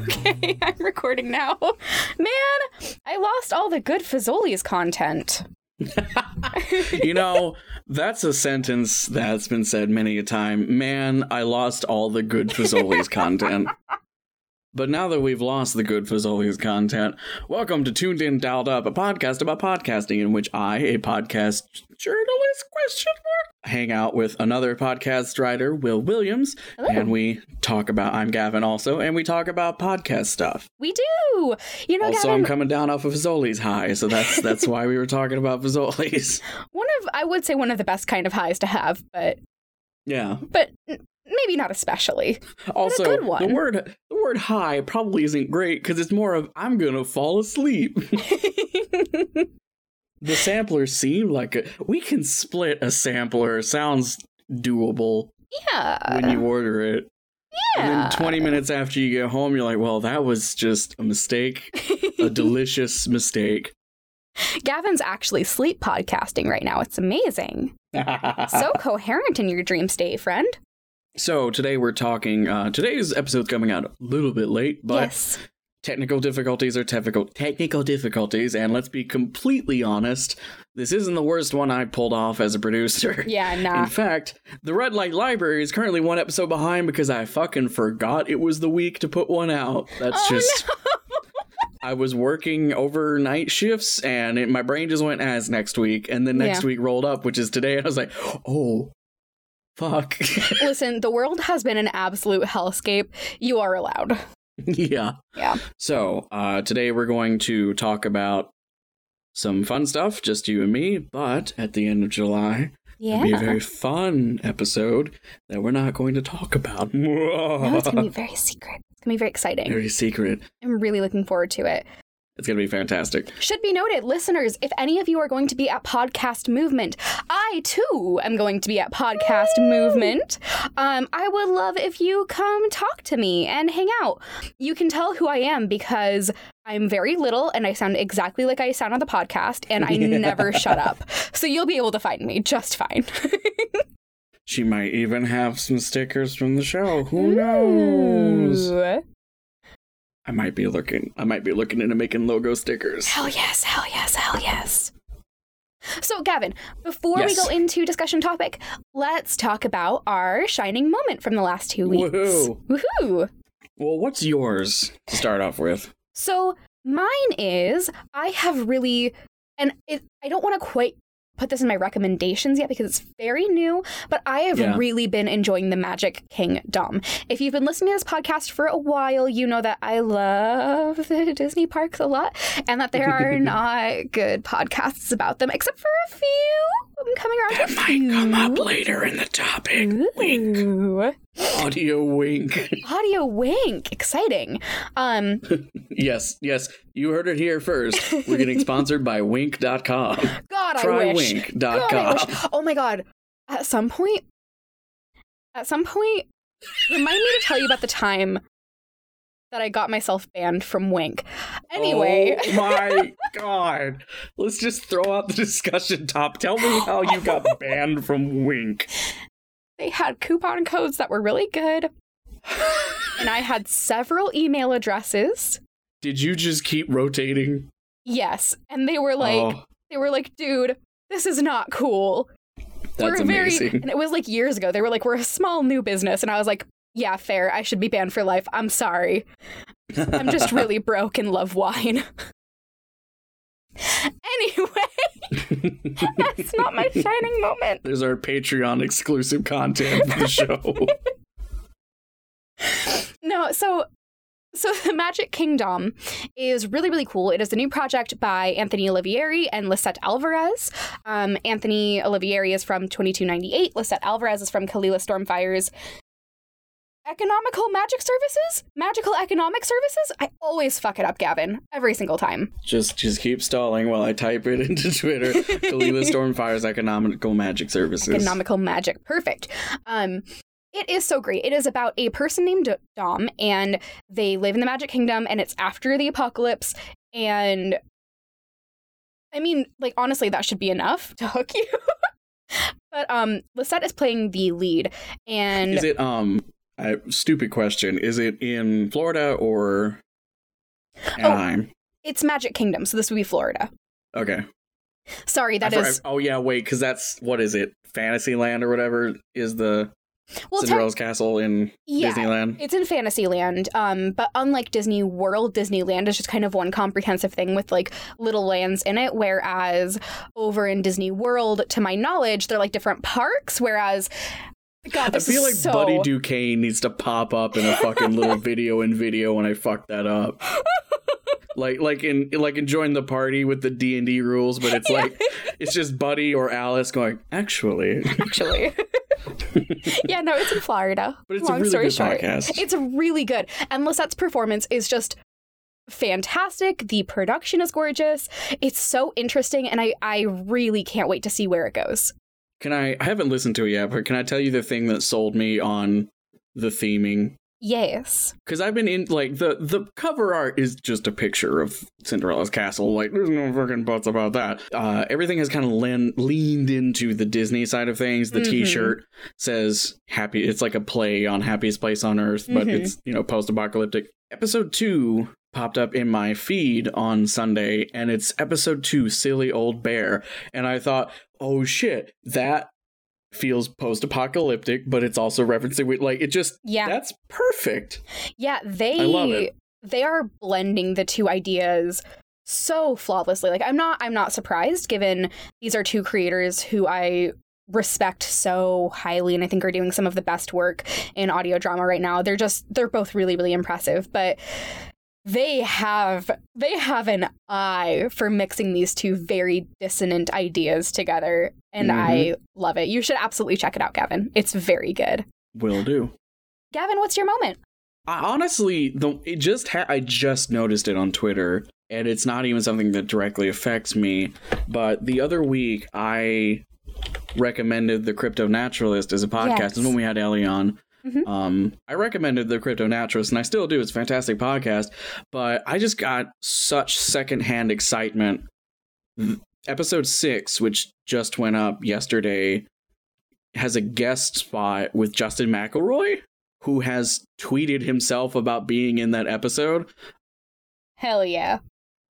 Okay, I'm recording now. Man, I lost all the good Fazoli's content. you know, that's a sentence that's been said many a time. Man, I lost all the good Fazoli's content. But now that we've lost the good Fazoli's content, welcome to Tuned In Dialed Up, a podcast about podcasting in which I, a podcast journalist question mark, hang out with another podcast writer, Will Williams, Hello. and we talk about I'm Gavin also, and we talk about podcast stuff. We do. You know, also, Gavin, I'm coming down off of Fazoli's high, so that's that's why we were talking about Fazoli's. one of I would say one of the best kind of highs to have, but Yeah. but maybe not especially. Also, good one. the word the word high probably isn't great because it's more of I'm gonna fall asleep. the sampler seemed like a, we can split a sampler. Sounds doable yeah. when you order it. yeah. And then 20 minutes after you get home, you're like, well, that was just a mistake, a delicious mistake. Gavin's actually sleep podcasting right now. It's amazing. So coherent in your dream state, friend. So today we're talking. Uh, today's episode's coming out a little bit late, but yes. Technical difficulties are technical technical difficulties, and let's be completely honest, this isn't the worst one I pulled off as a producer. Yeah, In fact, the Red Light Library is currently one episode behind because I fucking forgot it was the week to put one out. That's Oh, just. I was working overnight shifts and it, my brain just went as next week, and then next Yeah. week rolled up, which is today, and I was like, oh, fuck. Listen, the world has been an absolute hellscape. You are allowed. yeah. Yeah. So, uh, today we're going to talk about some fun stuff, just you and me, but at the end of July, yeah. it'll be a very fun episode that we're not going to talk about. No, it's gonna be very secret. It's gonna be very exciting. very secret. I'm really looking forward to it. It's going to be fantastic. Should be noted, listeners, if any of you are going to be at Podcast Movement, I too am going to be at Podcast Movement. Um, I would love if you come talk to me and hang out. You can tell who I am because I'm very little and I sound exactly like I sound on the podcast, and I never shut up. So you'll be able to find me just fine. She might even have some stickers from the show. Who knows? Ooh. I might be looking. I might be looking into making logo stickers. Hell yes, hell yes, hell yes. So, Gavin, before we go into discussion topic, let's talk about our shining moment from the last two weeks. Woohoo. Woohoo! Well, what's yours to start off with? So, mine is I have really, and it, I don't want to quite put this in my recommendations yet because it's very new, but I have Yeah. really been enjoying the Magic Kingdom. If you've been listening to this podcast for a while, you know that I love the Disney parks a lot and that there are not good podcasts about them, except for a few. I'm coming around That might few. come up later in the topic. Wink. Audio wink. Audio wink. Exciting. Um, yes, yes. You heard it here first. We're getting sponsored by wink.com. God, I wish. Trywink.com. God, wish. Oh my god. At some point, at some point, remind me to tell you about the time that I got myself banned from Wink. Anyway, Oh my god. Let's just throw out the discussion top. Tell me how you got banned from Wink. they had coupon codes that were really good, and I had several email addresses. Did you just keep rotating? Yes, and they were like, oh, they were like, dude, this is not cool. that's we're very, amazing. and it was like years ago. They were like, we're a small new business, and I was like, yeah, fair. I should be banned for life. I'm sorry. I'm just really broke and love wine. anyway, that's not my shining moment. There's our Patreon exclusive content for the show. No, so so the Magic Kingdom is really really cool. It is a new project by Anthony Olivieri and Lisette Alvarez. Um, Anthony Olivieri is from 2298. Lisette Alvarez is from Kalila Stormfire's Economical Magic Services? Magical Economic Services? I always fuck it up, Gavin. Every single time. just just keep stalling while I type it into Twitter. Kalila Stormfire's Economical Magic Services. Economical magic. Perfect. Um, it is so great. It is about a person named Dom, and they live in the Magic Kingdom, and it's after the apocalypse. And I mean, like honestly, that should be enough to hook you. but um, Lisette is playing the lead, and Is it um I, stupid question. Is it in Florida or Oh. Anaheim? It's Magic Kingdom, so this would be Florida. Okay. Sorry, that I is I- oh yeah, wait, because that's what is it? Fantasyland or whatever is the well, Cinderella's castle in yeah, Disneyland. It's in Fantasyland, um, but unlike Disney World, Disneyland is just kind of one comprehensive thing with like little lands in it. Whereas over in Disney World, to my knowledge, they're like different parks. Whereas, God, I feel like so... Buddy Duquesne needs to pop up in a fucking little video in video when I fuck that up. Like like in like enjoying the party with the D and D rules, but it's like it's just Buddy or Alice going. Actually, actually. yeah, no, it's in Florida. but it's Long a really story good short. podcast. It's really good. And Lisette's performance is just fantastic. The production is gorgeous. It's so interesting, and I, I really can't wait to see where it goes. Can I? I haven't listened to it yet, but can I tell you the thing that sold me on the theming? Yes. Because I've been in like the the cover art is just a picture of Cinderella's castle. Like there's no fucking buts about that. Uh, everything has kind of lean, leaned into the Disney side of things. The Mhm. T-shirt says "happy." It's like a play on "happiest place on earth," but Mhm. it's you know post-apocalyptic. Episode two popped up in my feed on Sunday, and it's episode two, "Silly Old Bear," and I thought, oh shit, that feels post-apocalyptic, but it's also referencing like it just Yeah. that's perfect. Yeah, they I love it. they are blending the two ideas so flawlessly. Like I'm not I'm not surprised given these are two creators who I respect so highly and I think are doing some of the best work in audio drama right now. They're just they're both really really impressive, but they have they have an eye for mixing these two very dissonant ideas together and I mm-hmm. love it. You should absolutely check it out, Gavin. It's very good. Will do. Gavin, what's your moment? I, honestly, the it just ha- I just noticed it on Twitter, and it's not even something that directly affects me. But the other week, I recommended the Crypto Naturalist as a podcast, Yes. and when we had Ellie on. Mhm. Um, I recommended the Crypto Naturalist, and I still do. It's a fantastic podcast, but I just got such secondhand excitement. Episode six, which just went up yesterday, has a guest spot with Justin McElroy, who has tweeted himself about being in that episode. Hell yeah.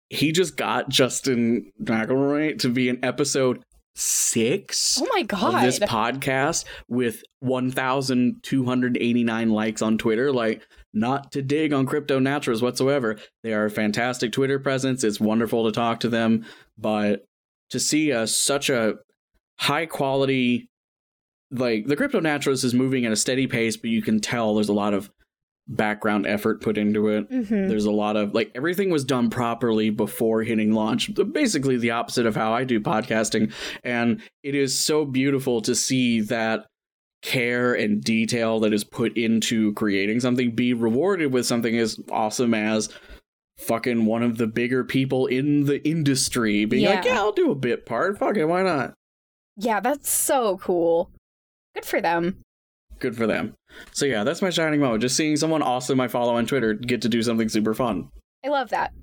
He just got Justin McElroy to be in episode six Oh my god. this podcast with 1,289 likes on Twitter. Like, not to dig on crypto naturals whatsoever. They are a fantastic Twitter presence. It's wonderful to talk to them, but to see a, such a high quality, like the crypto naturalist is moving at a steady pace, but you can tell there's a lot of background effort put into it. Mhm. There's a lot of like everything was done properly before hitting launch. Basically, the opposite of how I do podcasting. And it is so beautiful to see that care and detail that is put into creating something be rewarded with something as awesome as fucking one of the bigger people in the industry being like, Yeah. yeah, I'll do a bit part. Fuck it, why not? Yeah, that's so cool. Good for them. Good for them. So yeah, that's my shining moment. Just seeing someone awesome I follow on Twitter get to do something super fun. I love that.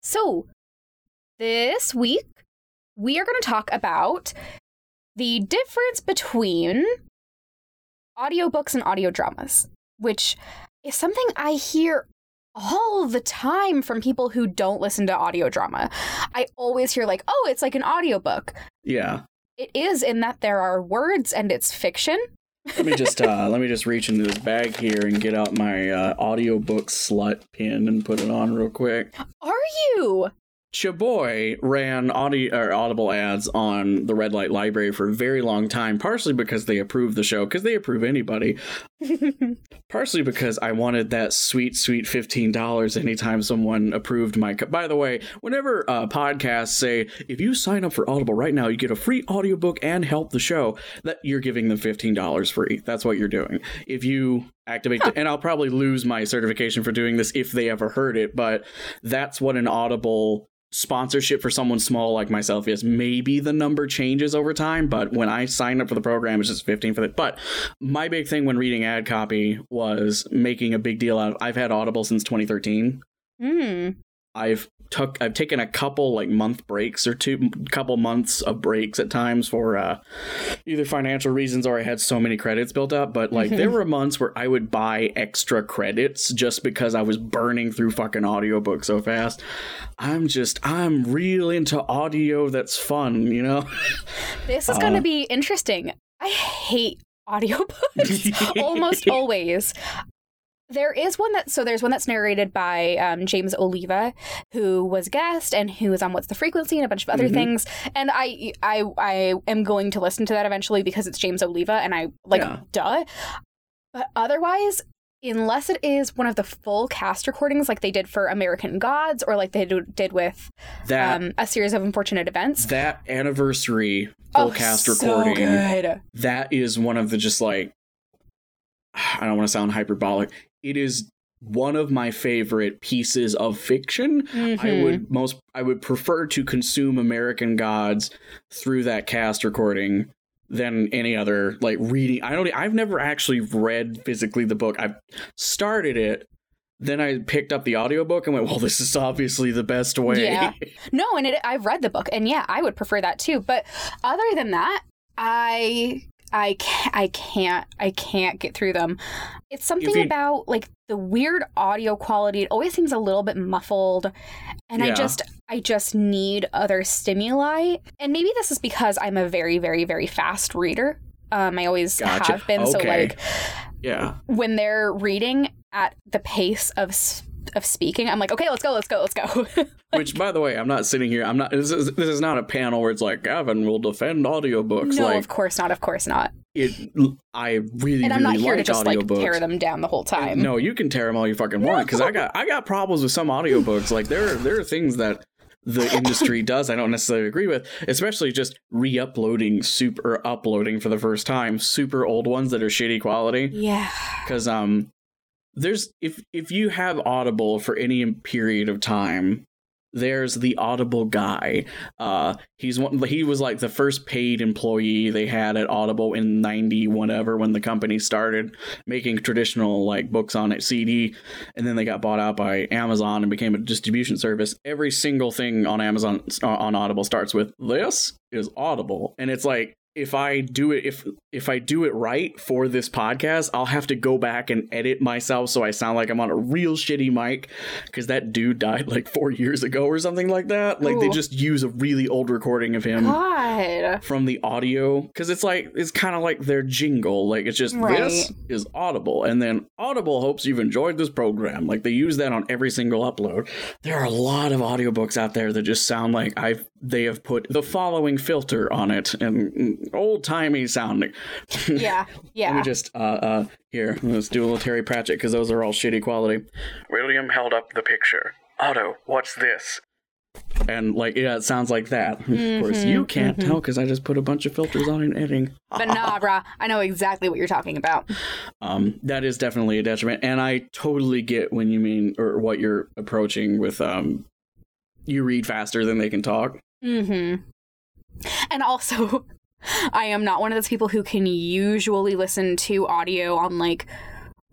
So, this week, we are going to talk about the difference between audiobooks and audio dramas, which is something I hear all the time from people who don't listen to audio drama. I always hear, like, oh, it's like an audiobook. Yeah. It is in that there are words and it's fiction. Let me just uh let me just reach into this bag here and get out my uh audiobook slut pin and put it on real quick. Are you? Chaboy ran audio or audible ads on the Red Light Library for a very long time, partially because they approved the show, because they approve anybody. Partially because I wanted that sweet, sweet fifteen dollars anytime someone approved my. Co- By the way, whenever uh, podcasts say if you sign up for Audible right now, you get a free audiobook and help the show, that you're giving them fifteen dollars free. That's what you're doing. If you activate, the, and I'll probably lose my certification for doing this if they ever heard it, but that's what an Audible sponsorship for someone small like myself is maybe the number changes over time but when i signed up for the program it's just 15 for that but my big thing when reading ad copy was making a big deal out of i've had audible since 2013 Hmm. i've took I've taken a couple like month breaks or two couple months of breaks at times for uh either financial reasons or I had so many credits built up but like there were months where I would buy extra credits just because I was burning through fucking audiobooks so fast. I'm just I'm real into audio that's fun, you know. This is going to be interesting. I hate audiobooks almost always. There is one that so there's one that's narrated by um, James Oliva, who was guest and who is on What's the Frequency and a bunch of other Mhm. things. And I I I am going to listen to that eventually because it's James Oliva and I like Yeah. duh. But otherwise, unless it is one of the full cast recordings like they did for American Gods or like they do- did with That um, a series of unfortunate events. that anniversary full Oh, cast so recording good. that is one of the just like I don't want to sound hyperbolic. It is one of my favorite pieces of fiction. I Mhm. would most I would prefer to consume American Gods through that cast recording than any other like reading. I don't I've never actually read physically the book. I've started it then I picked up the audiobook and went, "Well, this is obviously the best way." Yeah. No, and it, I've read the book, and yeah, I would prefer that too. But other than that, I I can't, I can't I can't get through them. It's something about like the weird audio quality. It always seems a little bit muffled, and I just I just need other stimuli. And maybe this is because I'm a very very very fast reader. Um, I always Gotcha. have been. So like yeah. when they're reading at the pace of s- of speaking, I'm like, okay, let's go, let's go, let's go. Which, by the way, I'm not sitting here. I'm not. This is, this is not a panel where it's like Gavin will defend audiobooks. no, like of course not, of course not. it. I really, and I'm not really here to like just like tear them down the whole time. No, you can tear them all you fucking want because I got I got problems with some audiobooks. Like there are, there are things that the industry does I don't necessarily agree with, especially just re-uploading super uploading for the first time super old ones that are shitty quality. Yeah. because um there's if if you have audible for any period of time there's the audible guy. Uh he's one he was like the first paid employee they had at audible in 90 whatever when the company started making traditional like books on a cd and then they got bought out by amazon and became a distribution service. Every single thing on amazon on audible starts with this is audible. And it's like if I do it if if I do it right for this podcast, I'll have to go back and edit myself so I sound like I'm on a real shitty mic because that dude died like 4 years ago or something like that. Like they just use a really old recording of him God. from the audio because it's like it's kind of like their jingle. Like it's just this is audible and then audible hopes you've enjoyed this program. Like they use that on every single upload. There are a lot of audiobooks out there that just sound like i've they have put the following filter on it and old-timey sounding Yeah. yeah. let Yeah. me just uh uh here let's do a little terry pratchett because those are all shitty quality william held up the picture otto what's this and like yeah it sounds like that of course you Mhm, can't mhm. tell because i just put a bunch of filters on in editing but nah, brah. I know exactly what you're talking about. um that is definitely a detriment and i totally get when you mean or what you're approaching with um you read faster than they can talk Mm-hmm. And also, I am not one of those people who can usually listen to audio on like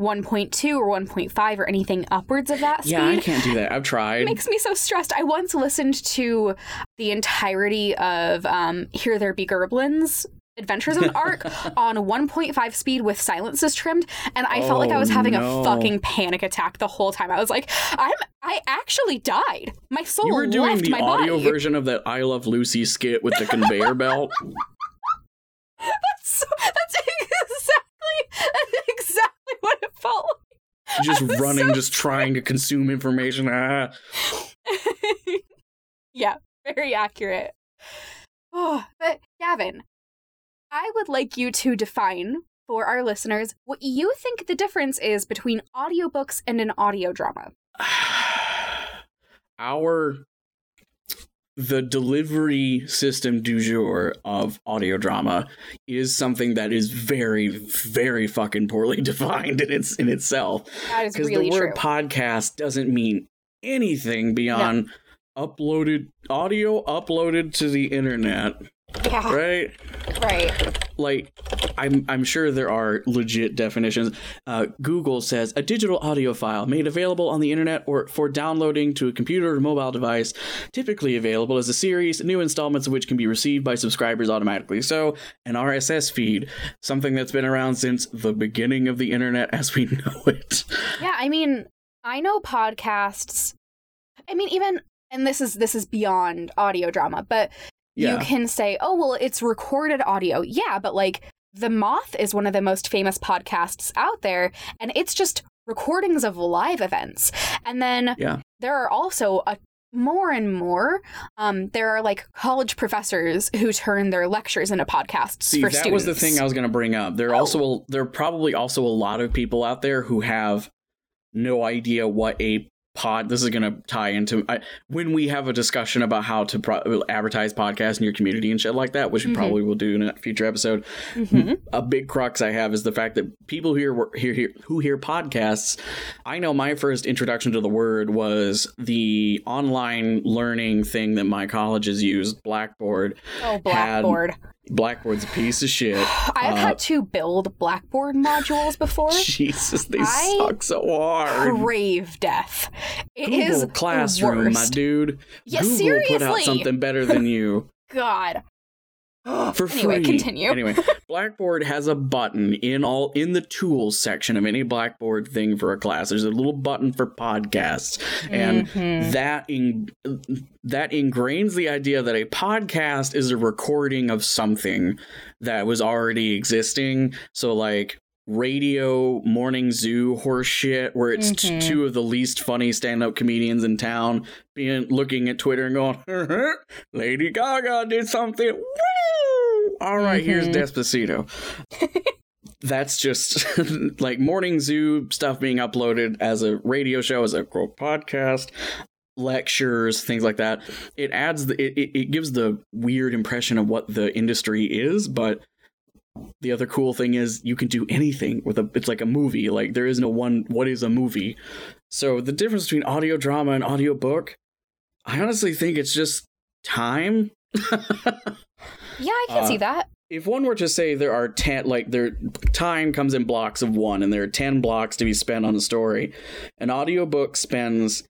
1.2 or 1.5 or anything upwards of that speed. yeah i can't do that i've tried It makes me so stressed. I once listened to the entirety of um, Here There Be Gerblins Adventures in Arc on 1.5 speed with silences trimmed, and I felt like I was Oh, having no. a fucking panic attack the whole time. I was like, I'm I actually died. My soul you were doing the audio body. version of that i love lucy skit with the conveyor belt So, that's exactly that's exactly what it felt like. just running so just trying to consume information ah. yeah, very accurate. Oh, but Gavin, I would like you to define for our listeners what you think the difference is between audiobooks and an audio drama. our the delivery system du jour of audio drama is something that is very very fucking poorly defined in its in itself. Because really the word true. podcast doesn't mean anything beyond uploaded audio uploaded to the internet Yeah. Right? Right. like I'm I'm sure there are legit definitions. Uh, Google says a digital audio file made available on the internet or for downloading to a computer or mobile device, typically available as a series, new installments of which can be received by subscribers automatically. So an RSS feed, something that's been around since the beginning of the internet as we know it. Yeah, I mean, I know podcasts. I mean, even and this is this is beyond audio drama, but Yeah. you can say, "Oh, well, it's recorded audio." Yeah, but like The Moth is one of the most famous podcasts out there, and it's just recordings of live events. And then Yeah. there are also a more and more um, there are like college professors who turn their lectures into podcasts See, for that students. was the thing I was going to bring up. There are Oh. also there are probably also a lot of people out there who have no idea what a pod. This is going to tie into I, when we have a discussion about how to pro- advertise podcasts in your community and shit like that, which we Mhm. probably will do in a future episode. Mhm. A big crux I have is the fact that people here hear, hear who hear podcasts. I know my first introduction to the word was the online learning thing that my colleges used, Blackboard. Oh, Blackboard. Blackboard's a piece of shit. I've Uh, had to build Blackboard modules before. Jesus, they I suck so hard. Crave death. It is Google Classroom, worst. my dude. Yeah, Google put out something better than you God. for Anyway, free. continue. Anyway, Blackboard has a button in all in the tools section of any Blackboard thing for a class. There's a little button for podcasts, and Mhm. that in, that ingrains the idea that a podcast is a recording of something that was already existing. So like radio morning zoo horse shit where it's t- Mhm. two of the least funny stand-up comedians in town being looking at twitter and going lady gaga did something Woo! all right, here's Mhm. despacito that's just like morning zoo stuff being uploaded as a radio show as a quote podcast lectures things like that it adds the it, it gives the weird impression of what the industry is but the other cool thing is you can do anything with a it's like a movie like there is no one what is a movie so the difference between audio drama and audio book i honestly think it's just time Yeah, I can Uh, see that. if one were to say there are 10 like their time comes in blocks of one and there are 10 blocks to be spent on a story an audiobook spends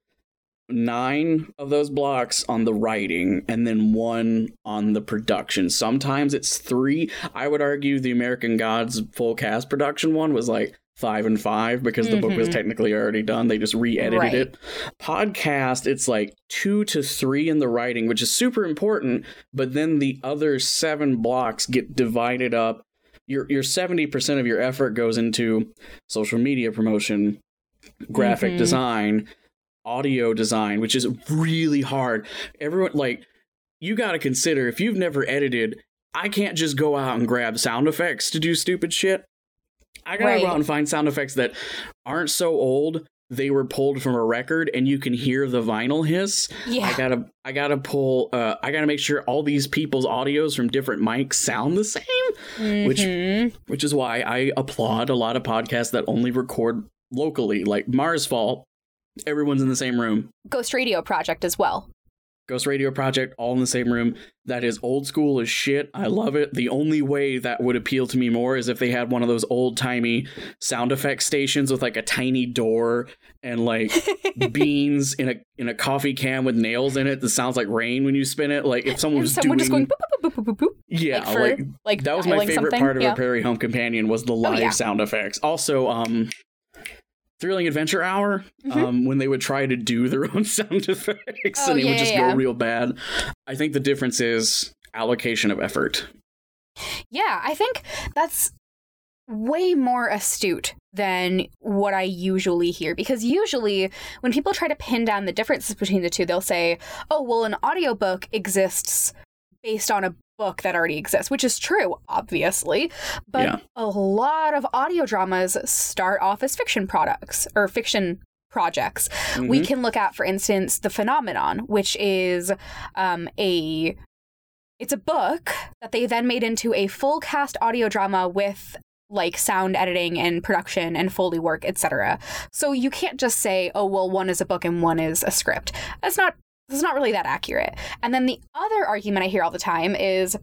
nine of those blocks on the writing and then one on the production sometimes it's three i would argue the american gods full cast production one was like five and five because the book was Mhm. technically already done they just re-edited Right. it podcast it's like two to three in the writing which is super important but then the other seven blocks get divided up. Your your seventy percent of your effort goes into social media promotion, graphic Mhm. design, audio design, which is really hard. Everyone like you got to consider if you've never edited, I can't just go out and grab sound effects to do stupid shit. I gotta Right. go out and find sound effects that aren't so old they were pulled from a record and you can hear the vinyl hiss. Yeah. I gotta I gotta pull uh I gotta make sure all these people's audios from different mics sound the same. which- Mhm. Which is why I applaud a lot of podcasts that only record locally, like Mars Fault. Everyone's in the same room. Ghost Radio Project as well. Ghost Radio Project, all in the same room. That is old school as shit. I love it. The only way that would appeal to me more is if they had one of those old timey sound effect stations with like a tiny door and like beans in a in a coffee can with nails in it that sounds like rain when you spin it. Like if someone was someone doing, just going boop, boop, boop, boop, boop, boop, yeah, like for like like that was my favorite something. part of yeah. Oh, a Prairie Home Companion was the live yeah. sound effects. Also, um, Thrilling Adventure Hour, Mhm. um, when they would try to do their own sound effects Oh, and it yeah, would just yeah, go real bad. I think the difference is allocation of effort. Yeah, I think that's way more astute than what I usually hear because usually when people try to pin down the differences between the two, they'll say, "Oh, well, an audiobook exists based on a book that already exists," which is true, obviously. But Yeah. a lot of audio dramas start off as fiction products or fiction projects. We Mhm. can look at, for instance, The Phenomenon, which is um, a it's a book that they then made into a full cast audio drama with like sound editing and production and foley work, etc. So you can't just say, "Oh, well, one is a book and one is a script." That's not that's not really that accurate. And then the other argument I hear all the time is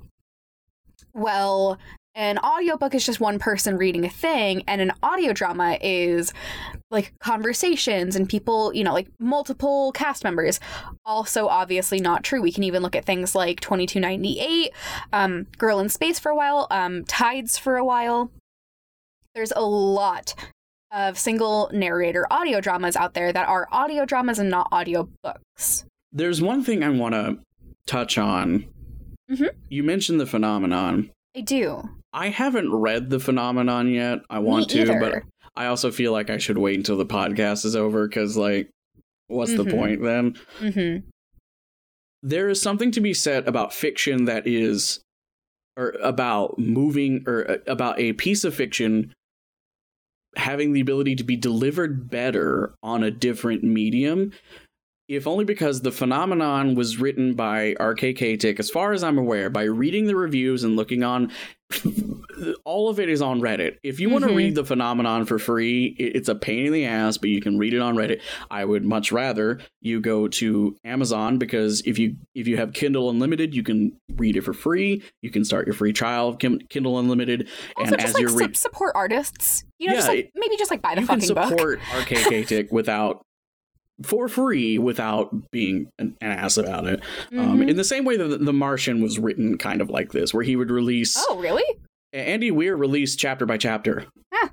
Well, an audiobook is just one person reading a thing, and an audio drama is like conversations and people, you know, like multiple cast members. Also, obviously not true. We can even look at things like 2298, um, Girl in Space for a while, um, Tides for a while. There's a lot of single narrator audio dramas out there that are audio dramas and not audio books. There's one thing I want to touch on. Mhm. You mentioned the phenomenon. I do. I haven't read the phenomenon yet. I want to, but I also feel like I should wait until the podcast is over because, like, what's the Mhm. point then? Mm-hmm. There is something to be said about fiction that is, or about moving, or uh, about a piece of fiction having the ability to be delivered better on a different medium. If only because the phenomenon was written by RKK Katic, as far as I'm aware, by reading the reviews and looking on, all of it is on Reddit. If you want to mm-hmm. read the phenomenon for free, it's a pain in the ass, but you can read it on Reddit. I would much rather you go to Amazon because if you if you have Kindle Unlimited, you can read it for free. You can start your free trial of Kindle Unlimited, Also, and just as like you're reading. support artists. You know, Yeah, just like maybe just like buy the you can fucking book. support RK Katic without for free without being an, ass about it. Um, Mhm. in the same way that The Martian was written kind of like this, where he would release. oh, really? Andy Weir released chapter by chapter. Ah.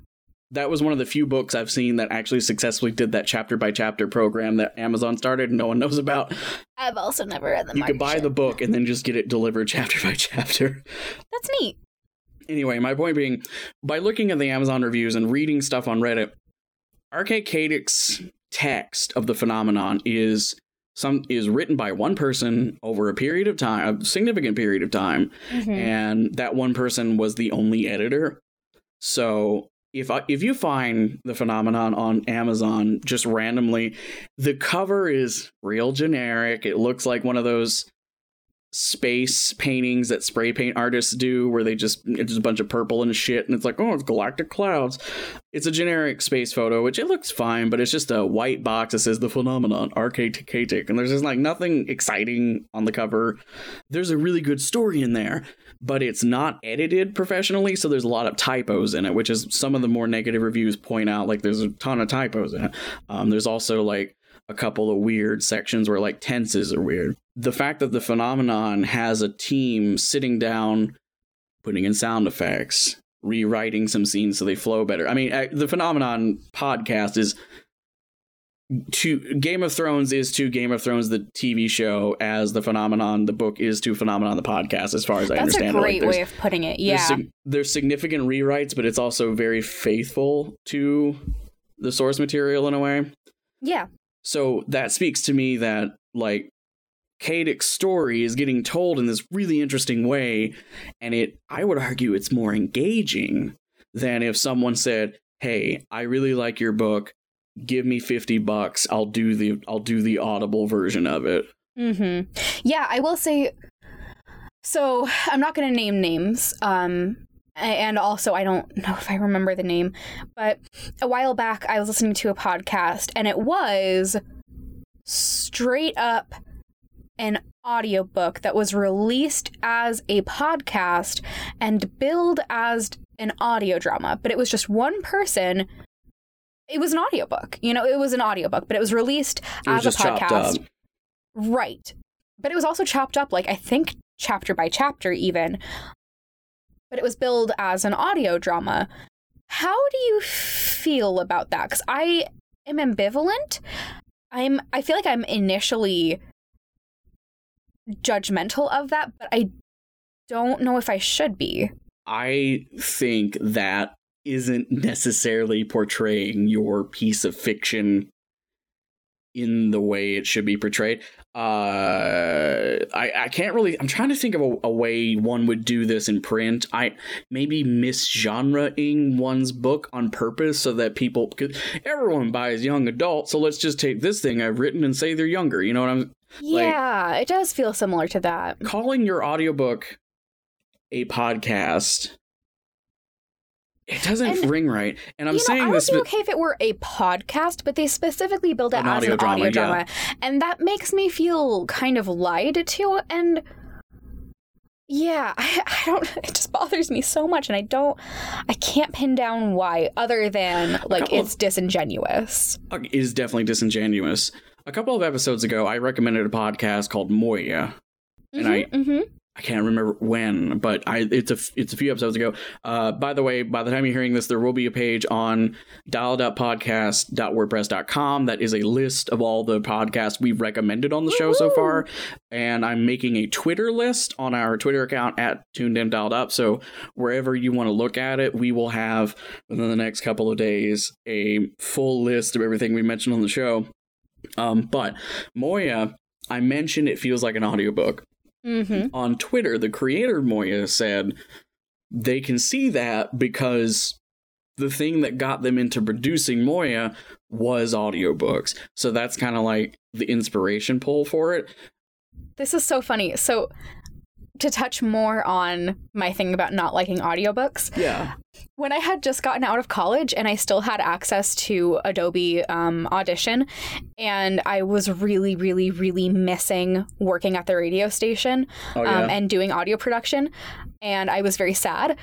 That was one of the few books I've seen that actually successfully did that chapter by chapter program that Amazon started and no one knows about. I've also never read the you could buy the book and then just get it delivered chapter by chapter. That's neat. Anyway, my point being, by looking at the Amazon reviews and reading stuff on Reddit, RK Katic's text of the phenomenon is some is written by one person over a period of time, a significant period of time, Mhm. and that one person was the only editor. So if I, if you find the phenomenon on Amazon just randomly, the cover is real generic. It looks like one of those space paintings that spray paint artists do where they just it's just a bunch of purple and shit and it's like oh it's galactic clouds. It's a generic space photo which it looks fine but it's just a white box that says the phenomenon RK Katic and there's just like nothing exciting on the cover. There's a really good story in there but it's not edited professionally so there's a lot of typos in it which is some of the more negative reviews point out like there's a ton of typos in it. Um, there's also like a couple of weird sections where like tenses are weird. The fact that the phenomenon has a team sitting down, putting in sound effects, rewriting some scenes so they flow better. I mean, the phenomenon podcast is to Game of Thrones is to Game of Thrones the TV show as the phenomenon the book is to phenomenon the podcast as far as I understand. That's a it. Like, great way of putting it. there's, Yeah. sig- there's significant rewrites, but it's also very faithful to the source material in a way. yeah. So that speaks to me that like Katic's story is getting told in this really interesting way, and it I would argue it's more engaging than if someone said, "Hey, I really like your book. Give me fifty bucks. I'll do the I'll do the audible version of it." hmm Yeah, I will say. So I'm not going to name names. Um, and also I don't know if I remember the name, but a while back I was listening to a podcast and it was straight up an audiobook that was released as a podcast and billed as an audio drama, but it was just one person. It was an audiobook. You know, it was an audiobook, but it was released It was as a podcast. Right. But it was also chopped up, like I think chapter by chapter, even. But it was billed as an audio drama. How do you feel about that? Because I am ambivalent. I'm. I feel like I'm initially judgmental of that, but I don't know if I should be. I think that isn't necessarily portraying your piece of fiction in the way it should be portrayed. Uh, I I can't really. I'm trying to think of a, a way one would do this in print. I maybe misgenreing one's book on purpose so that people, because everyone buys young adult. So let's just take this thing I've written and say they're younger. You know what I'm Like- Yeah, it does feel similar to that. calling your audiobook a podcast. It doesn't And, ring right, and I'm you know, saying I would this. be okay if it were a podcast, but they specifically build it An as audio an drama, audio yeah. drama, and that makes me feel kind of lied to. And Yeah, I, I don't. It just bothers me so much, and I don't. I can't pin down why, other than like couple of- it's disingenuous. It is definitely disingenuous. A couple of episodes ago, I recommended a podcast called Moya. And I- hmm I can't remember when, but I it's a it's a few episodes ago. Uh, by the way, by the time you're hearing this, there will be a page on dialedupodcast.wordpress.com that is a list of all the podcasts we've recommended on the show so far. And I'm making a Twitter list on our Twitter account at Tuned In Dialed Up. So wherever you want to look at it, we will have within the next couple of days a full list of everything we mentioned on the show. Um, but Moya, I mentioned it feels like an audiobook hmm on Twitter, the creator Moya said they can see that because the thing that got them into producing Moya was audiobooks. So that's kind of like the inspiration pull for it. This is so funny. So, to touch more on my thing about not liking audiobooks, Yeah. when I had just gotten out of college and I still had access to Adobe um, Audition, and I was really, really, really missing working at the radio station Oh yeah. um, and doing audio production, and I was very sad.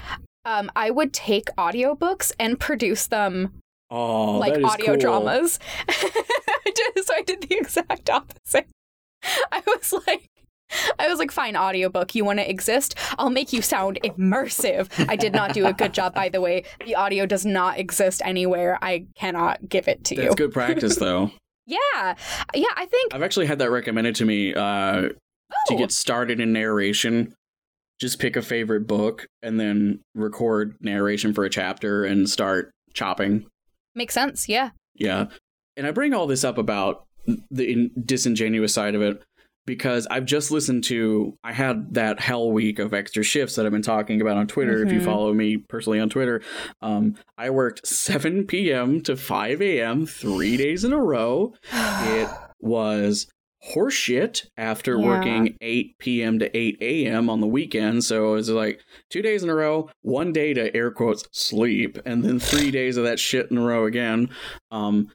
Um, I would take audiobooks and produce them oh, like audio cool. dramas. So I did the exact opposite. I was like, I was like, fine, audiobook, you want to exist? I'll make you sound immersive. I did not do a good job, by the way. The audio does not exist anywhere. I cannot give it to you. That's good practice though. Yeah. Yeah, I think. I've actually had that recommended to me uh, to oh, get started in narration. Just pick a favorite book and then record narration for a chapter and start chopping. makes sense. Yeah. Yeah. And I bring all this up about the in- disingenuous side of it because I've just listened to, I had that hell week of extra shifts that I've been talking about on Twitter. If you Mhm. follow me personally on Twitter, um, I worked 7 p.m. to 5 a.m. three days in a row. It was horseshit after Yeah. working 8 p.m. to 8 a.m. on the weekend. So it was like two days in a row, one day to air quotes sleep, and then three days of that shit in a row again. Um,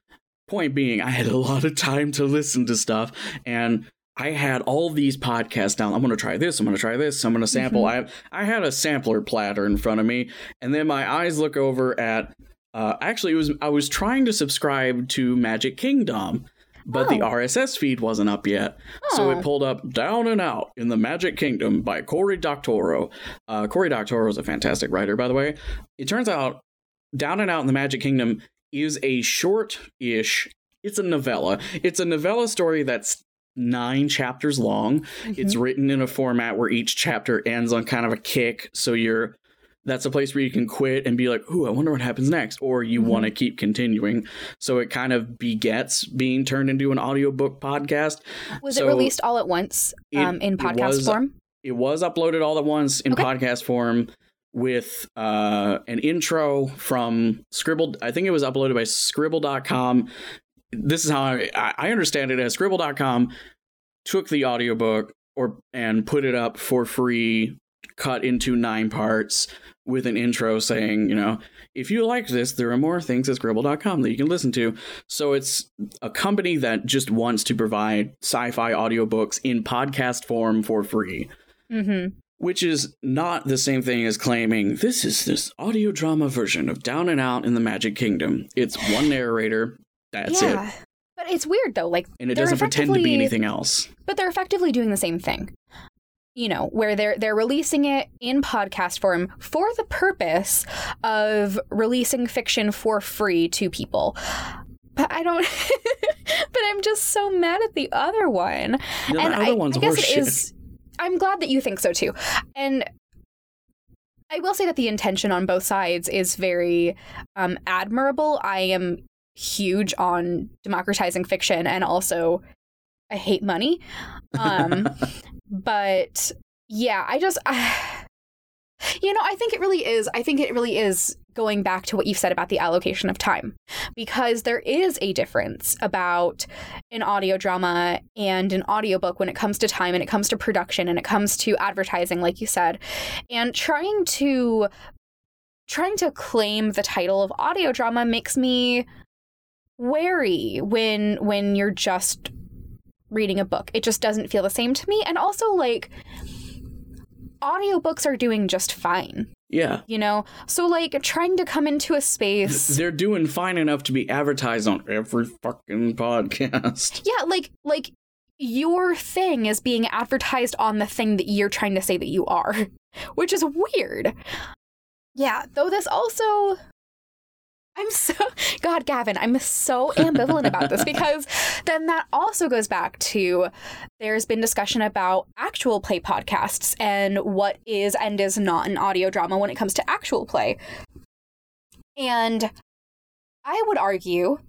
point being, I had a lot of time to listen to stuff, and I had all these podcasts down. I'm going to try this. I'm going to try this. I'm going to sample. I I had a sampler platter in front of me, and then my eyes look over at. Uh, actually, it was I was trying to subscribe to Magic Kingdom, but the Oh. RSS feed wasn't up yet. So Oh. it pulled up Down and Out in the Magic Kingdom by Cory Doctorow. Uh, Cory Doctorow is a fantastic writer, by the way. It turns out Down and Out in the Magic Kingdom is a short ish, it's a novella. It's a novella story that's nine chapters long. It's Mhm. written in a format where each chapter ends on kind of a kick. So you're. That's a place where you can quit and be like, "Ooh, I wonder what happens next," or you Mhm. want to keep continuing. So it kind of begets being turned into an audiobook podcast. was so it released all at once it- um, in it podcast was- form? it was uploaded all at once in Okay. podcast form with uh, an intro from Scribl. I think it was uploaded by Scribl.com. This is how I, I understand it as Scribl.com took the audiobook or and put it up for free, cut into nine parts with an intro saying, you know, if you like this, there are more things at Scribl.com that you can listen to. So it's a company that just wants to provide sci-fi audiobooks in podcast form for free Mm-hmm. which is not the same thing as claiming this is this audio drama version of Down and Out in the Magic Kingdom. It's one narrator, that's it. yeah. But it's weird though. Like And it doesn't pretend to be anything else. but they're effectively doing the same thing you know where they're they're releasing it in podcast form for the purpose of releasing fiction for free to people but i don't but i'm just so mad at the other one know, and the I, other one's I guess it is i'm glad that you think so too and i will say that the intention on both sides is very um, admirable i am huge on democratizing fiction and also i hate money. Um, but yeah i just you know i think it really is i think it really is going back to what you've said about the allocation of time because there is a difference about an audio drama and an audiobook when it comes to time and it comes to production and it comes to advertising like you said and trying to trying to claim the title of audio drama makes me wary when when you're just reading a book it just doesn't feel the same to me and also like audiobooks are doing just fine. Yeah. You know? So like trying to come into a space They're doing fine enough to be advertised on every fucking podcast. Yeah, like like your thing is being advertised on the thing that you're trying to say that you are, which is weird. Yeah, though this also I'm so God, Gavin, I'm so ambivalent about this because then that also goes back to there's been discussion about actual play podcasts and what is and is not an audio drama when it comes to actual play. And I would argue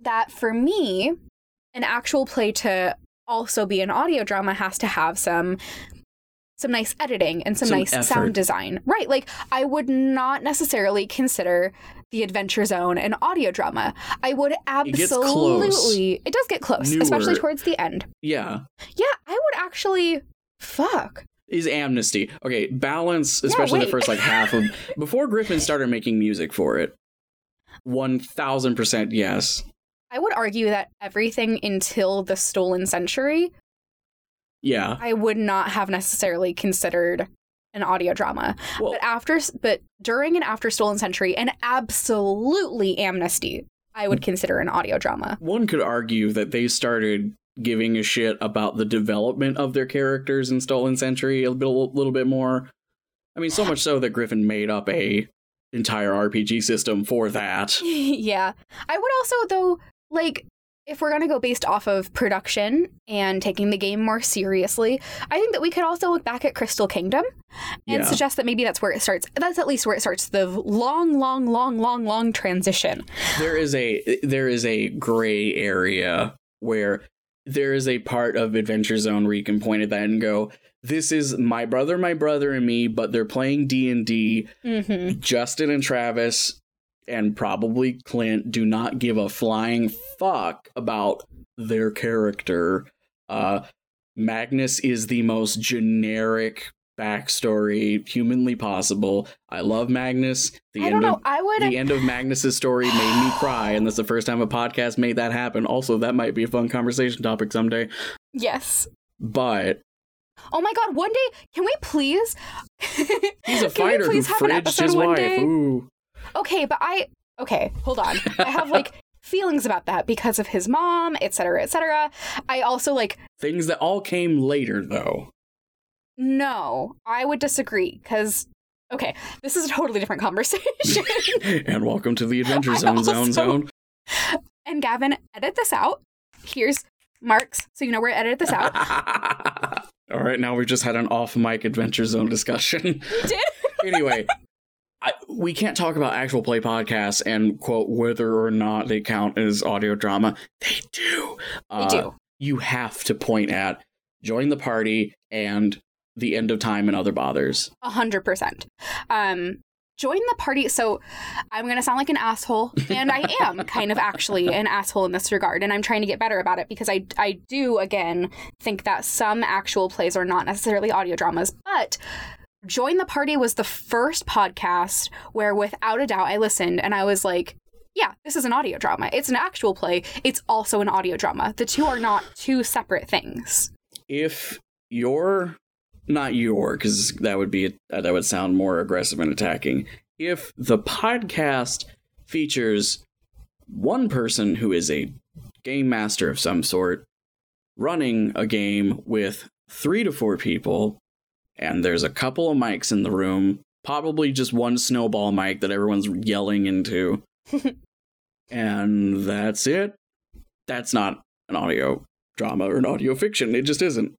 that for me, an actual play to also be an audio drama has to have some some nice editing and some, Some nice effort. sound design. Right. Like I would not necessarily consider the Adventure Zone an audio drama. I would absolutely close. it does get close, especially towards the end. Yeah. Yeah, I would actually fuck. Is amnesty. Okay, balance, especially the first like half of before Griffin started making music for it. One thousand percent yes. I would argue that everything until the Stolen Century, Yeah. I would not have necessarily considered an audio drama. Well, But after, but during and after Stolen Century, and absolutely Amnesty, I would consider an audio drama. one could argue that they started giving a shit about the development of their characters in Stolen Century a bit, a little bit more. I mean, so much so that Griffin made up a entire RPG system for that. yeah, I would also though like. If we're going to go based off of production and taking the game more seriously, I think that we could also look back at Crystal Kingdom and Yeah. suggest that maybe that's where it starts. That's at least where it starts the long, long, long, long, long transition. there is a there is a gray area where there is a part of Adventure Zone where you can point at that and go, "This is my brother, my brother, and me," but they're playing D and D. Mm-hmm. Justin and Travis and probably Clint do not give a flying fuck about their character. Uh, Magnus is the most generic backstory humanly possible. I love Magnus. The I end don't know. of I would. the end of Magnus's story made me cry, and that's the first time a podcast made that happen. Also, that might be a fun conversation topic someday. yes. But Oh my god, one day, can we please? he's a fighter who please have an fridged episode his one wife. day? Ooh. Okay, but I. Okay, hold on. I have like feelings about that because of his mom, etc., etc. I also like. Things that all came later, though. No, I would disagree because. Okay, this is a totally different conversation. and welcome to the Adventure Zone Zone Zone. and Gavin, edit this out. Here's marks, so you know where to edit this out. All right, now we've just had an off mic Adventure Zone discussion. We did. anyway, I, we can't talk about actual play podcasts and quote whether or not they count as audio drama. They do. We Uh, do. You have to point at join the party and the end of time and other bothers. A hundred percent. Um, join the party. So I'm gonna sound like an asshole, and I am kind of actually an asshole in this regard, and I'm trying to get better about it because I I do again think that some actual plays are not necessarily audio dramas, but. Join the Party was the first podcast where, without a doubt, I listened and I was like, yeah, this is an audio drama. It's an actual play. It's also an audio drama. The two are not two separate things. If you're not your, because that would be that would sound more aggressive and attacking. If the podcast features one person who is a game master of some sort running a game with three to four people, and there's a couple of mics in the room, probably just one snowball mic that everyone's yelling into, and that's it. That's not an audio drama or an audio fiction. It just isn't.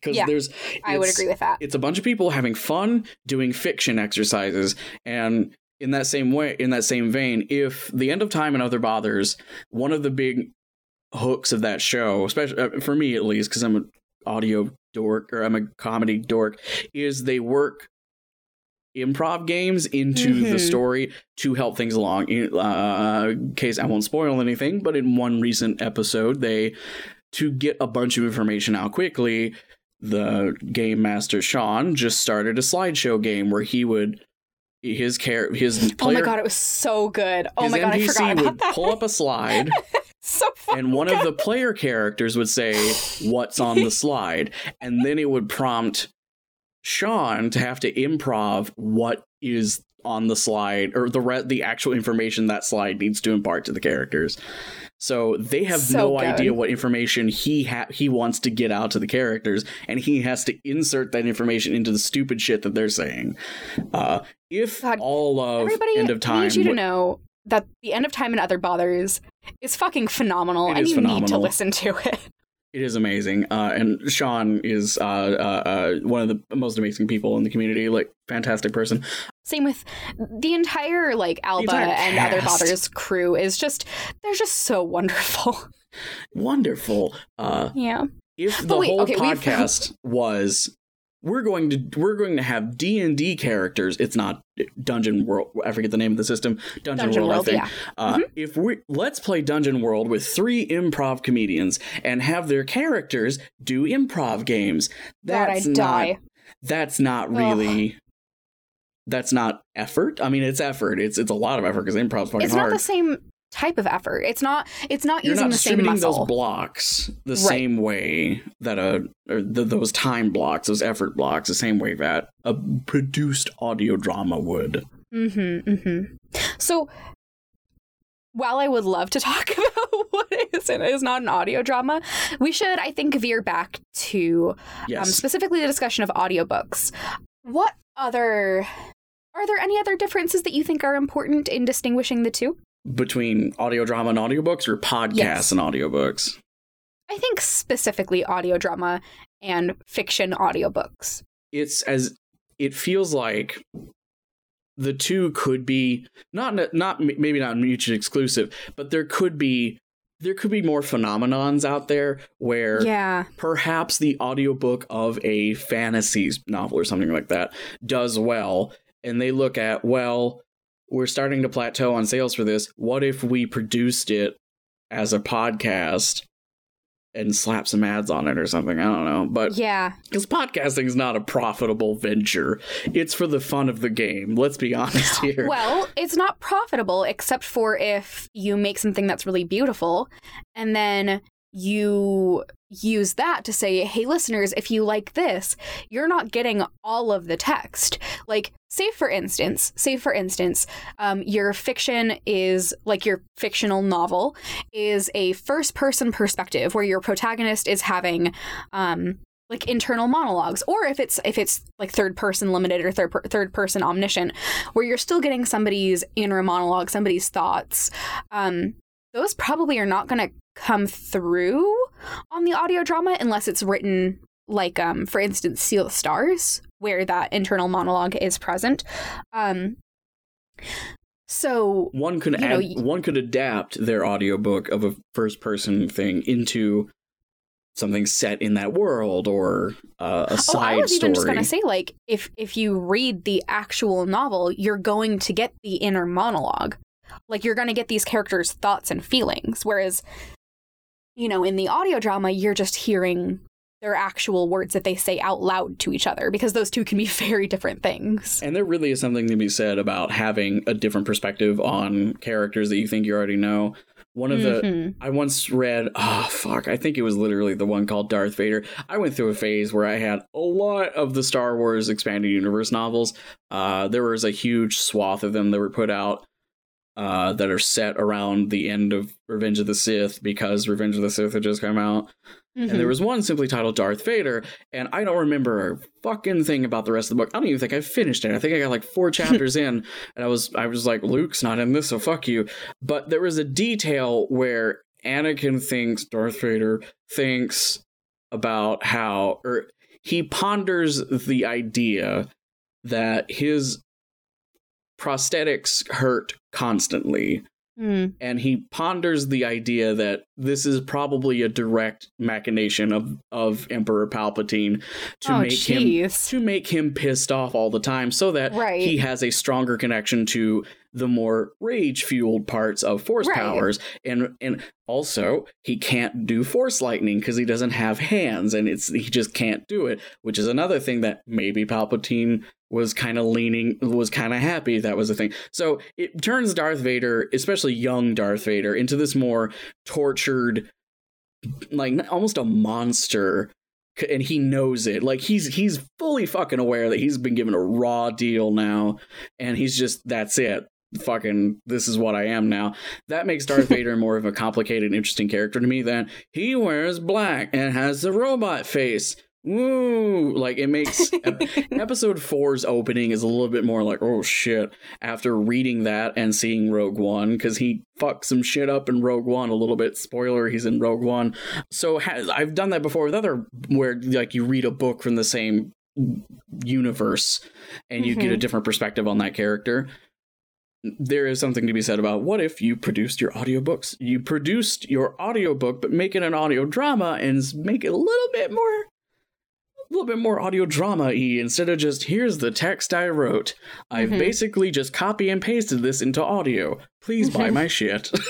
Because Yeah, there's, I would agree with that. it's a bunch of people having fun doing fiction exercises and in that same way in that same vein if the end of time and other bothers one of the big hooks of that show especially uh, for me at least because i'm an audio dork or i'm a comedy dork is they work improv games into the Mhm. story to help things along in uh, case i won't spoil anything but in one recent episode they to get a bunch of information out quickly the game master Sean just started a slideshow game where he would his care his Oh my god, it was so good. Oh my god, I forgot about would that. pull up a slide so fun. and one of the player characters would say what's on the slide and then it would prompt Sean to have to improv what is on the slide or the re- the actual information that slide needs to impart to the characters. So they have So no good. idea what information he ha- he wants to get out to the characters, and he has to insert that information into the stupid shit that they're saying. Uh, if God, all of Everybody end of time, needs you to know that the end of time and other bothers is fucking phenomenal, It and you need to listen to it. It is amazing, uh, and Sean is uh, uh, uh, one of the most amazing people in the community. Like, fantastic person. Same with the entire like Alba entire and other bothers crew is just they're just so wonderful. Wonderful. Uh, yeah. if the wait, whole okay, we've- podcast was we're going to we're going to have D and D characters. It's not Dungeon World. I forget the name of the system. Dungeon, Dungeon World. World, I think. yeah. Uh, Mm-hmm. If we let's play Dungeon World with three improv comedians and have their characters do improv games. God, That's I'd not. die. That's not really. That's not effort. I mean, it's effort. It's it's a lot of effort because improv's fucking It's hard. not the same type of effort. It's not it's not You're using not the same muscle. those blocks the Right. same way that a or the, those time blocks, those effort blocks, the same way that a produced audio drama would. Mm-hmm. Mm-hmm. So while I would love to talk about what is and is not an audio drama, we should, I think, veer back to Yes, um, specifically the discussion of audiobooks. What other are there any other differences that you think are important in distinguishing the two? Between audio drama and audiobooks, or podcasts Yes. and audiobooks. I think specifically audio drama and fiction audiobooks. It's as it feels like the two could be not not maybe not mutually exclusive, but there could be there could be more phenomenons out there where Yeah. perhaps the audiobook of a fantasy novel or something like that does well and they look at well we're starting to plateau on sales for this. What if we produced it as a podcast and slap some ads on it or something? I don't know but Yeah. because podcasting is not a profitable venture. It's for the fun of the game. Let's be honest here. Well, it's not profitable except for if you make something that's really beautiful and then you use that to say, hey, listeners, if you like this, you're not getting all of the text. Like, say for instance, say for instance, um, your fiction is like your fictional novel is a first person perspective where your protagonist is having um, like internal monologues or if it's if it's like third person limited or third per- third person omniscient where you're still getting somebody's inner monologue somebody's thoughts um those probably are not going to come through on the audio drama unless it's written like um for instance seal of stars where that internal monologue is present um so one could know, one could adapt their audiobook of a first person thing into something set in that world or uh, a Oh, I side was even just gonna say, like, if if you read the actual novel, you're going to get the inner monologue. Like, you're going to get these characters' thoughts and feelings. Whereas, you know, in the audio drama, you're just hearing their actual words that they say out loud to each other because those two can be very different things. and there really is something to be said about having a different perspective on characters that you think you already know. One of the Mhm. I once read, oh fuck, I think it was literally the one called Darth Vader. I went through a phase where I had a lot of the Star Wars expanded universe novels. Uh, there was a huge swath of them that were put out uh, that are set around the end of Revenge of the Sith because Revenge of the Sith had just come out. Mhm. And there was one simply titled Darth Vader, and I don't remember a fucking thing about the rest of the book. I don't even think I finished it. I think I got like four chapters in, and I was I was like, Luke's not in this, so fuck you. But there was a detail where Anakin thinks Darth Vader thinks about how or he ponders the idea that his prosthetics hurt constantly Mm. and he ponders the idea that this is probably a direct machination of of Emperor Palpatine to oh, make him to make him pissed off all the time so that Right. he has a stronger connection to the more rage fueled parts of force Right. powers and and also he can't do force lightning because he doesn't have hands and it's he just can't do it which is another thing that maybe palpatine was kind of leaning was kind of happy that was a thing so it turns darth vader especially young darth vader into this more tortured like almost a monster And he knows it. Like he's he's fully fucking aware that he's been given a raw deal now, and he's just that's it. Fucking, this is what I am now. That makes Darth Vader more of a complicated, interesting character to me than he wears black and has a robot face. Woo! Like it makes episode four's opening is a little bit more like, oh shit, after reading that and seeing Rogue One, because he fucks some shit up in Rogue One a little bit. Spoiler, he's in Rogue One. So ha- I've done that before with other, where like you read a book from the same universe and you get a Mhm. different perspective on that character. There is something to be said about what if you produced your audiobooks? You produced your audiobook, but make it an audio drama and make it a little bit more a little bit more audio drama y instead of just here's the text I wrote. I've Mhm. basically just copy and pasted this into audio. Please buy my shit.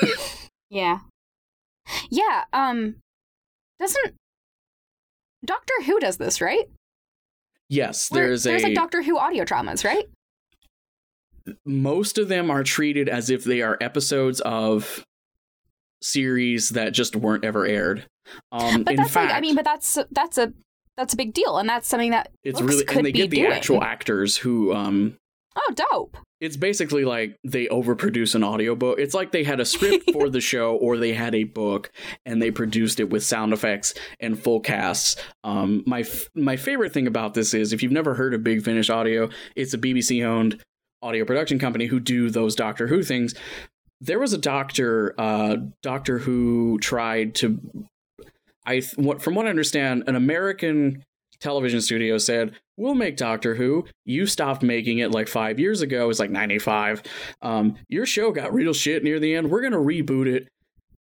Yeah. Yeah, um doesn't Doctor Who does this, right? yes, there's there's a like Doctor Who audio dramas, right? Most of them are treated as if they are episodes of series that just weren't ever aired. Um, But in that's fact, like I mean, but that's that's a that's a big deal, and that's something that it's really could and they be get the doing. actual actors who um Oh, dope. it's basically like they overproduce an audiobook. It's like they had a script for the show or they had a book and they produced it with sound effects and full casts. Um, my f- my favorite thing about this is if you've never heard of Big Finish Audio, it's a BBC owned audio production company who do those Doctor Who things. There was a doctor, uh, Doctor Who tried to, I from what I understand, an American television studio said, "We'll make Doctor Who. You stopped making it like five years ago. It was like '95. Um, your show got real shit near the end. We're gonna reboot it,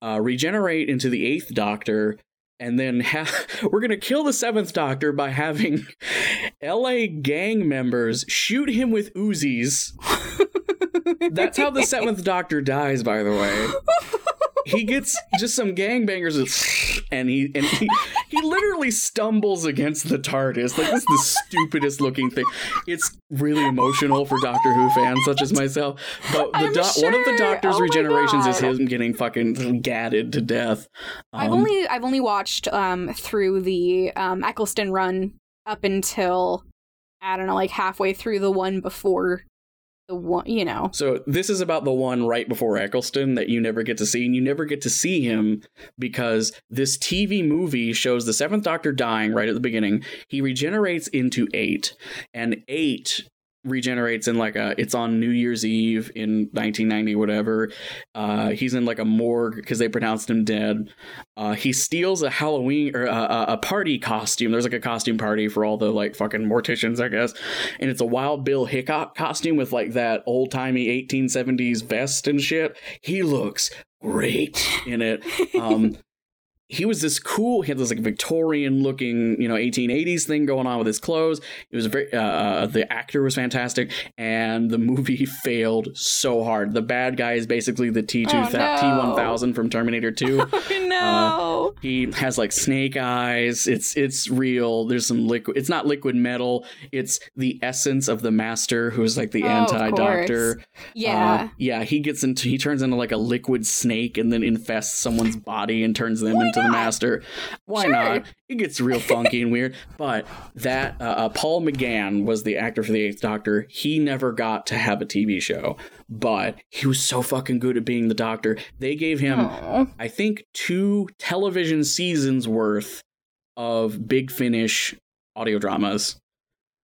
uh, regenerate into the Eighth Doctor." And then ha- we're gonna kill the seventh Doctor by having L.A. gang members shoot him with Uzis. That's how the seventh Doctor dies, by the way. He gets just some gangbangers, and he and he, he literally stumbles against the TARDIS. Like this is the stupidest looking thing. It's really emotional for Doctor Who fans such as myself. But the I'm doc one of the. Doctor's Oh regenerations is him getting fucking gadded to death. I've Um, only I've only watched um through the um Eccleston run up until I don't know, like halfway through the one before the one, you know. So this is about the one right before Eccleston that you never get to see, and you never get to see him because this TV movie shows the Seventh Doctor dying right at the beginning. He regenerates into eight, and eight regenerates in like a it's on New Year's Eve in 1990 whatever uh he's in like a morgue because they pronounced him dead uh he steals a Halloween or a, a- a party costume there's like a costume party for all the like fucking morticians I guess and it's a Wild Bill Hickok costume with like that old timey 1870s vest and shit. He looks great in it. Um, he was this cool. He had this like Victorian looking, you know, 1880s thing going on with his clothes. It was very. Uh, uh the actor was fantastic, and the movie failed so hard. The bad guy is basically the T two Oh, T one thousand from Terminator Two. Oh, no. Uh, he has like snake eyes. It's it's real. There's some liquid. It's not liquid metal. It's the essence of the master, who's like the Oh, anti doctor. Uh, yeah. yeah. He gets into. He turns into like a liquid snake and then infests someone's body and turns them into the master. Why Sure. not? It gets real funky and weird. But that uh, uh, Paul McGann was the actor for the Eighth Doctor. He never got to have a TV show, but he was so fucking good at being the Doctor. They gave him. Aw. I think two television seasons worth of Big Finish audio dramas.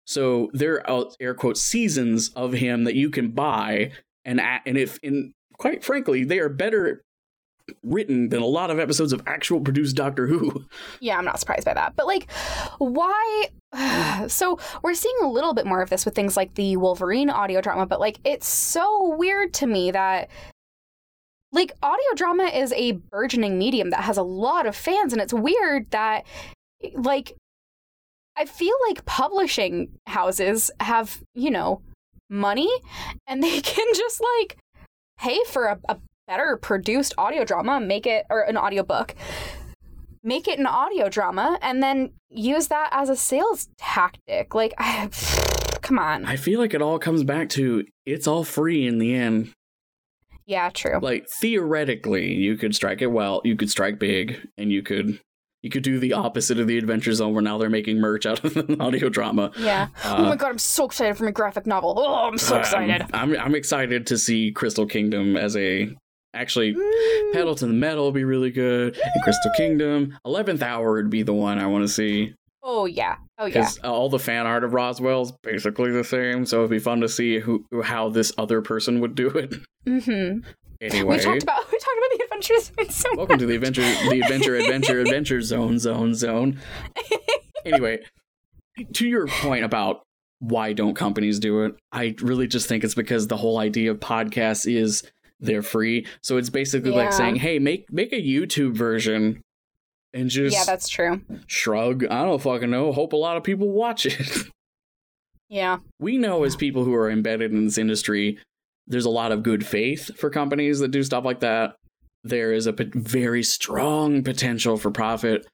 So there are air quote seasons of him that you can buy and and if in quite frankly they are better written than a lot of episodes of actual produced Doctor Who. Yeah, I'm not surprised by that. But like, why? So we're seeing a little bit more of this with things like the Wolverine audio drama, but like, it's so weird to me that like audio drama is a burgeoning medium that has a lot of fans, and it's weird that like I feel like publishing houses have you know money, and they can just like pay for a, a better produced audio drama, make it or an audiobook make it an audio drama and then use that as a sales tactic. Like, I, come on. I feel like it all comes back to it's all free in the end. Yeah, true. Like theoretically, you could strike it well, you could strike big, and you could You could do the opposite of the Adventure Zone, where now they're making merch out of an audio drama. Yeah. Uh, oh my god, I'm so excited for my graphic novel. Oh, I'm so Um, excited. I'm I'm excited to see Crystal Kingdom as a actually Mm. Petals to the Metal would be really good. And Crystal Kingdom, Eleventh Hour would be the one I want to see Oh yeah. Oh yeah. because all the fan art of Roswell is basically the same. So it'd be fun to see who how this other person would do it. Mm-hmm. Anyway, We talked about we talked about the adventures in so welcome to the adventure, the adventure, adventure, adventure zone, zone, zone. Anyway, to your point about why don't companies do it? I really just think it's because the whole idea of podcasts is they're free. So it's basically Yeah. like saying, "Hey, make make a YouTube version." And just Yeah, that's true. shrug. I don't fucking know. Hope a lot of people watch it. Yeah. we know as people who are embedded in this industry, there's a lot of good faith for companies that do stuff like that. There is a p- very strong potential for profit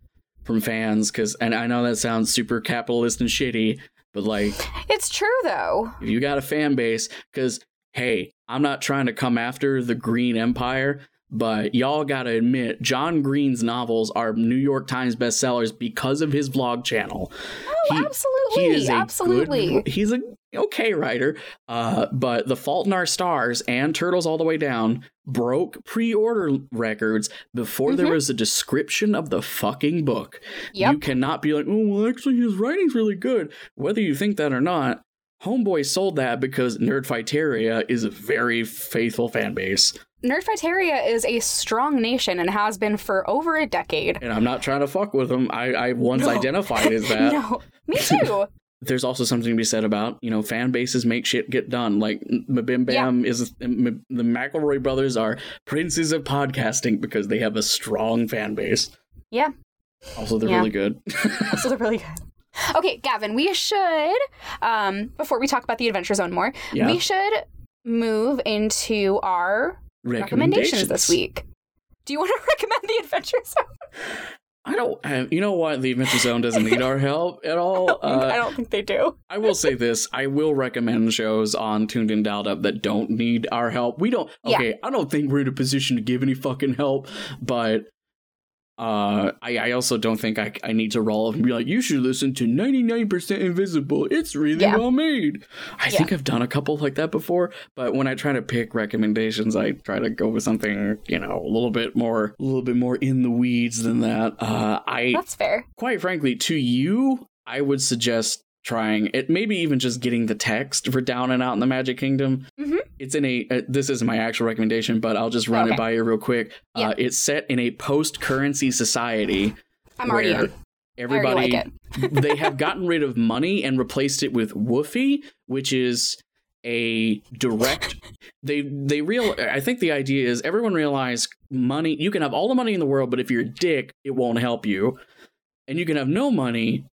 from fans because, and I know that sounds super capitalist and shitty, but like It's true though. if you got a fan base, because hey, I'm not trying to come after the Green Empire, but y'all gotta admit, John Green's novels are New York Times bestsellers because of his vlog channel. Oh, He- absolutely. He is a absolutely. good, he's a okay writer. Uh, but The Fault in Our Stars and Turtles All the Way Down broke pre-order records before there Mhm. was a description of the fucking book. Yep. You cannot be like, oh well, actually his writing's really good. Whether you think that or not, Homeboy sold that because Nerdfighteria is a very faithful fan base. Nerdfighteria is a strong nation and has been for over a decade. And I'm not trying to fuck with them. I, I once No. identified as that. no, me too. there's also something to be said about you know fan bases make shit get done. Like MBMBaM is M- the McElroy brothers are princes of podcasting because they have a strong fan base. Yeah. Also, they're Yeah. really good. so they're really good. Okay, Gavin, we should um before we talk about the Adventure Zone more, yeah. we should move into our recommendations this week. Do you want to recommend the Adventure Zone? I don't. You know what? The Adventure Zone doesn't need our help at all. I Uh, don't think they do. I will say this: I will recommend shows on Tuned In Dialed Up that don't need our help. We don't. Yeah. Okay, I don't think we're in a position to give any fucking help, but uh, I, I also don't think I, I need to roll up and be like, you should listen to 99% Invisible. It's really Yeah. well made. I Yeah. think I've done a couple like that before, but when I try to pick recommendations, I try to go with something, you know, a little bit more, a little bit more in the weeds than that. Uh, I, That's fair. quite frankly, to you, I would suggest trying it. Maybe even just getting the text for Down and Out in the Magic Kingdom. Mhm. It's in a. Uh, this isn't my actual recommendation, but I'll just run Okay. it by you real quick. Yeah. Uh, it's set in a post-currency society. I'm already in. Everybody, already like they have gotten rid of money and replaced it with Whuffie, which is a direct. they they real. I think the idea is everyone realize money. You can have all the money in the world, but if you're a dick, it won't help you. And you can have no money,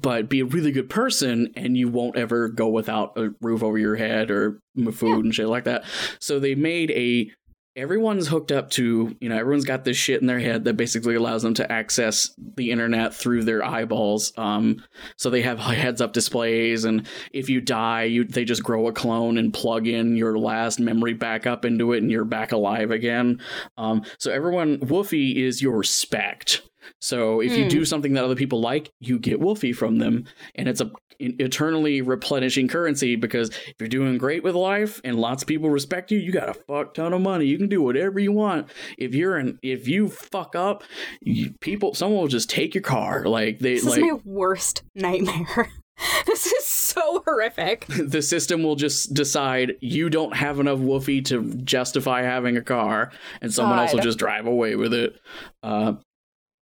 but be a really good person, and you won't ever go without a roof over your head or food and shit like that. So they made a everyone's hooked up to you know everyone's got this shit in their head that basically allows them to access the internet through their eyeballs um so they have heads up displays and if you die you they just grow a clone and plug in your last memory back up into it and you're back alive again. Um so everyone Whuffie is your respect so if you Hmm. do something that other people like you get Whuffie from them and it's a eternally replenishing currency because if you're doing great with life and lots of people respect you, you got a fuck ton of money. You can do whatever you want. If you're an if you fuck up, you, people someone will just take your car. Like they This like is my worst nightmare. this is so horrific. the system will just decide you don't have enough Whuffie to justify having a car, and someone else will just drive away with it. Uh,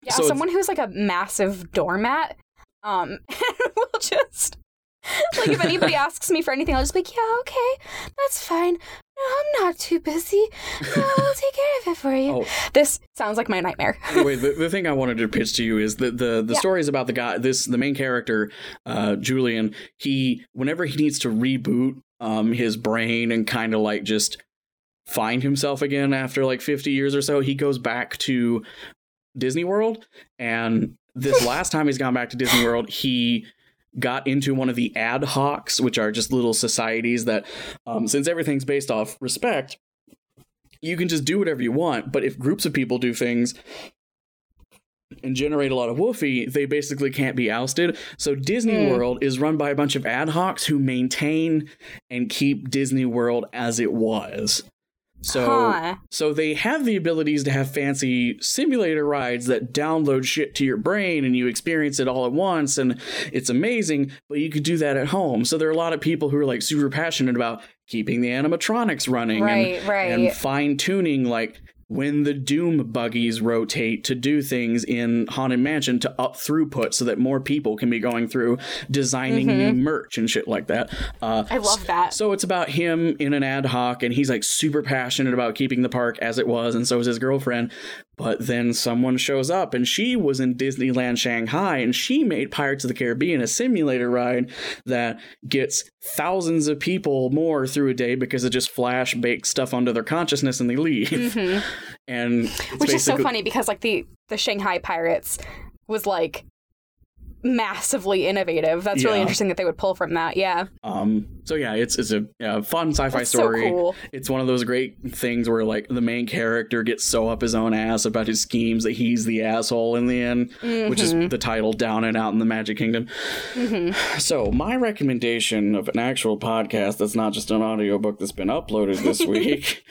Yeah, So someone who's like a massive doormat, um, will just like if anybody asks me for anything, I'll just be like, yeah, okay, that's fine. No, I'm not too busy. No, I'll take care of it for you. Oh. This sounds like my nightmare. anyway, the, the thing I wanted to pitch to you is that the the Yeah. story is about the guy. This the main character, uh, Julian. He whenever he needs to reboot um his brain and kind of like just find himself again after like 50 years or so, he goes back to Disney World. And this last time he's gone back to Disney World, he got into one of the ad hocs, which are just little societies that, um, since everything's based off respect, you can just do whatever you want. But if groups of people do things and generate a lot of Whuffie, they basically can't be ousted. So Disney Mm. World is run by a bunch of ad hocs who maintain and keep Disney World as it was. So Huh. so they have the abilities to have fancy simulator rides that download shit to your brain and you experience it all at once and it's amazing, but you could do that at home. So there are a lot of people who are like super passionate about keeping the animatronics running and Right, right. and fine tuning like when the Doom buggies rotate to do things in Haunted Mansion to up throughput so that more people can be going through designing new merch and shit like that. Uh, Mm-hmm. I love that. so it's about him in an ad hoc, and he's like super passionate about keeping the park as it was, and so is his girlfriend. But then someone shows up, and she was in Disneyland Shanghai, and she made Pirates of the Caribbean a simulator ride that gets thousands of people more through a day because it just flash bakes stuff onto their consciousness and they leave. Mm-hmm. And it's Which is so funny because like the the Shanghai Pirates was like massively innovative. That's really interesting that they would pull from that. Yeah. Um. So yeah, it's it's a yeah, fun sci-fi That's so story. cool. It's one of those great things where like the main character gets so up his own ass about his schemes that he's the asshole in the end, which is the title "Down and Out in the Magic Kingdom." So my recommendation of an actual podcast that's not just an audiobook that's been uploaded this week.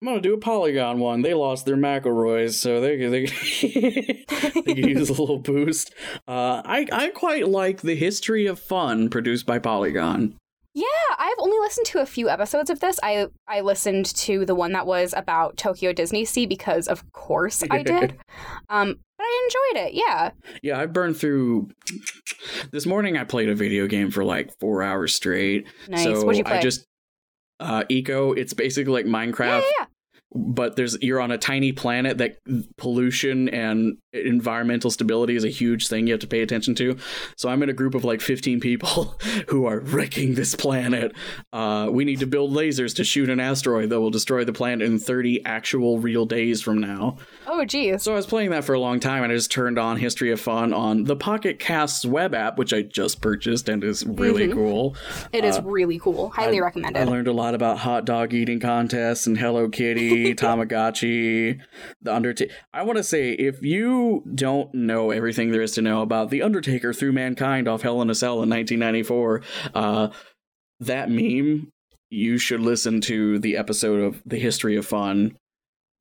I'm gonna do a Polygon one. They lost their McElroys, so they they, they could use a little boost. Uh, I I quite like the history of fun produced by Polygon. Yeah, I've only listened to a few episodes of this. I I listened to the one that was about Tokyo DisneySea because of course I did. Um, but I enjoyed it. Yeah. Yeah, I burned through. This morning, I played a video game for like four hours straight. Nice. So What'd you play? I just uh, eco. It's basically like Minecraft, yeah, yeah, but there's you're on a tiny planet that pollution and environmental stability is a huge thing you have to pay attention to. So I'm in a group of like 15 people who are wrecking this planet. Uh, we need to build lasers to shoot an asteroid that will destroy the planet in 30 actual real days from now. Oh, geez. So I was playing that for a long time, and I just turned on History of Fun on the Pocket Casts web app, which I just purchased and is really cool. It is really cool. Highly recommended. I learned a lot about hot dog eating contests and Hello Kitty, Tamagotchi, the Undertaker. I want to say, if you don't know everything there is to know about the Undertaker threw Mankind off Hell in a Cell in 1994, uh, that meme, you should listen to the episode of the History of Fun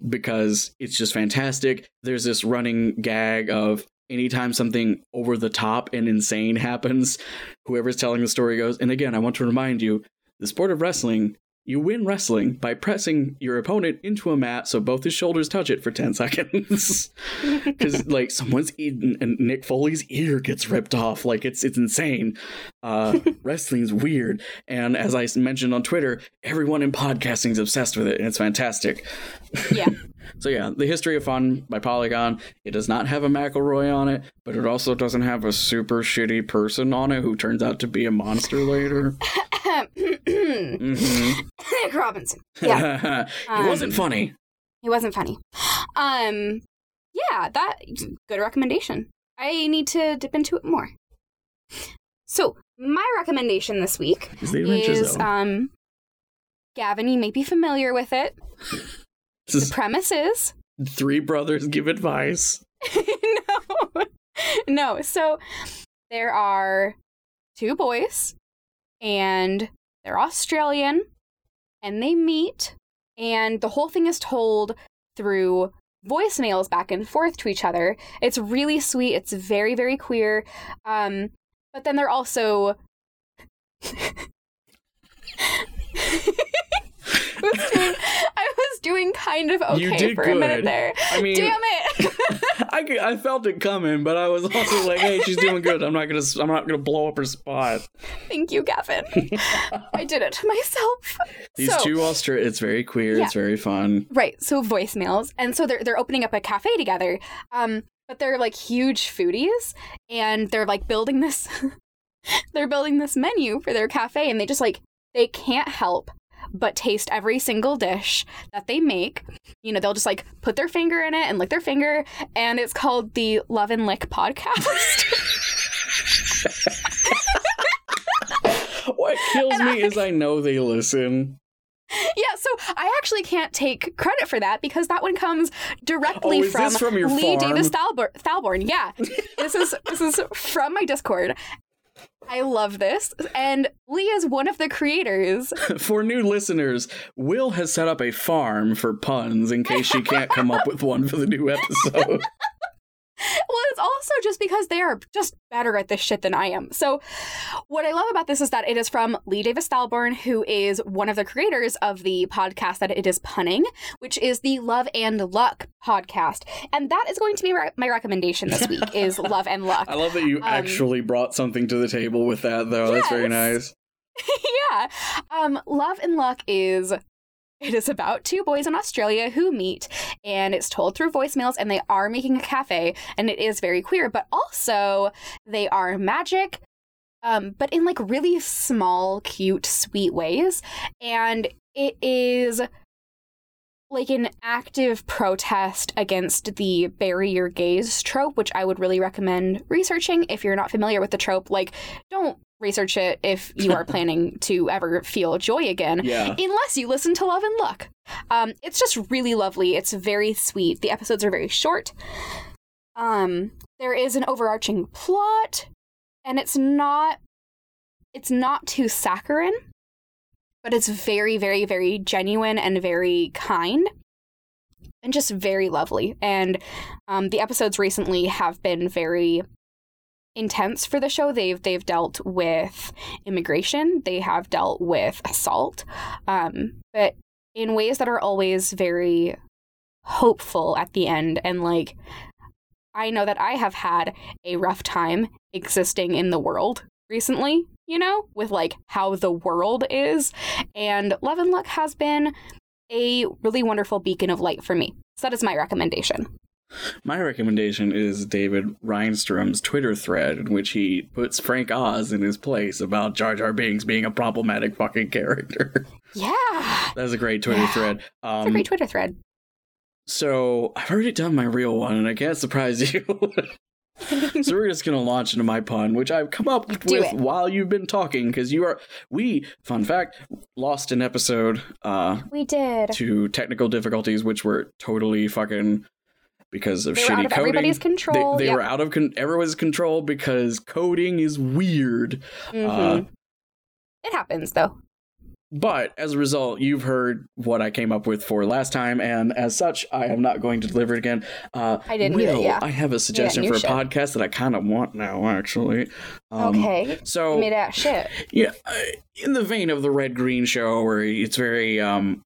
because it's just fantastic. There's this running gag of anytime something over the top and insane happens, whoever's telling the story goes, and again, I want to remind you the sport of wrestling, you win wrestling by pressing your opponent into a mat so both his shoulders touch it for 10 seconds. Because, like, someone's eating and Mick Foley's ear gets ripped off. Like, it's it's insane. Uh, wrestling's weird. And as I mentioned on Twitter, everyone in podcasting is obsessed with it, and it's fantastic. yeah. So yeah, the history of fun by Polygon. It does not have a McElroy on it, but it also doesn't have a super shitty person on it who turns out to be a monster later. Mhm. Nick Robinson. Yeah. it wasn't funny. It wasn't funny. Um, yeah, that good recommendation. I need to dip into it more. So my recommendation this week Is is um, Gavin. You may be familiar with it. The premise is three brothers give advice. no, no. So there are two boys, and they're Australian, and they meet, and the whole thing is told through voicemails back and forth to each other. It's really sweet. It's very, very queer. Um, but then they're also. I was doing, I was doing kind of okay for a minute there. I mean, Damn it! I felt it coming, but I was also like, "Hey, she's doing good. I'm not gonna I'm not gonna blow up her spot." Thank you, Gavin. I did it to myself. These so, two Austra, it's very queer. Yeah. It's very fun. right? So voicemails, and so they're they're opening up a cafe together. Um, but they're like huge foodies, and they're like building this. they're building this menu for their cafe, and they just like they can't help but taste every single dish that they make. You know, they'll just like put their finger in it and lick their finger, and it's called the Love and Lick podcast. What kills me is I know they listen. yeah, so I actually can't take credit for that because that one comes directly Oh, from, from your Lee farm? Davis Thalbor- Thalbourne. Yeah, this is this is from my Discord. I love this, and Lee is one of the creators. For new listeners, Will has set up a farm for puns in case she can't come up with one for the new episode. Well, it's also just because they are just better at this shit than I am. So, what I love about this is that it is from Lee Davis Thalbourne, who is one of the creators of the podcast that it is punning, which is the Love and Luck podcast, and that is going to be re- my recommendation this week. is Love and Luck. I love that you Um, actually brought something to the table with that, though. That's very nice. yeah. Um, Love and Luck is it is about two boys in Australia who meet and it's told through voicemails and they are making a cafe and it is very queer, but also they are magic. Um, but in like really small, cute, sweet ways. And it is like an active protest against the bury your gays trope, which I would really recommend researching if you're not familiar with the trope. Like, don't research it if you are planning to ever feel joy again. Yeah. Unless you listen to Love and Luck. Um, it's just really lovely. It's very sweet. The episodes are very short. Um, there is an overarching plot, and it's not it's not too saccharine, but it's very, very, very genuine and very kind. And just very lovely. And um, the episodes recently have been very intense for the show. They've they've dealt with immigration, they have dealt with assault, um, but in ways that are always very hopeful at the end. And like, I know that I have had a rough time existing in the world recently. You know, with like how the world is, and Love and Luck has been a really wonderful beacon of light for me. So that is my recommendation. My recommendation is David Reinstrom's Twitter thread, in which he puts Frank Oz in his place about Jar Jar Binks being a problematic fucking character. Yeah, That's a great Twitter Yeah. thread. it's a Um, great Twitter thread. so I've already done my real one, and I can't surprise you. so we're just gonna launch into my pun, which I've come up Do with it. while you've been talking, because you are we. Fun fact: lost an episode uh, We did. to technical difficulties, which were totally fucking because of They were shitty out of coding. everybody's control. They, they Yep. were out of con- everyone's control because coding is weird. Mhm. Uh, it happens though. but as a result, you've heard what I came up with for last time, and as such, I am not going to deliver it again. Uh, I didn't Will, either, yeah. I have a suggestion you for a should. podcast that I kind of want now, actually. Um, okay. So made that shit. yeah, uh, in the vein of the Red Green Show, where it's very um,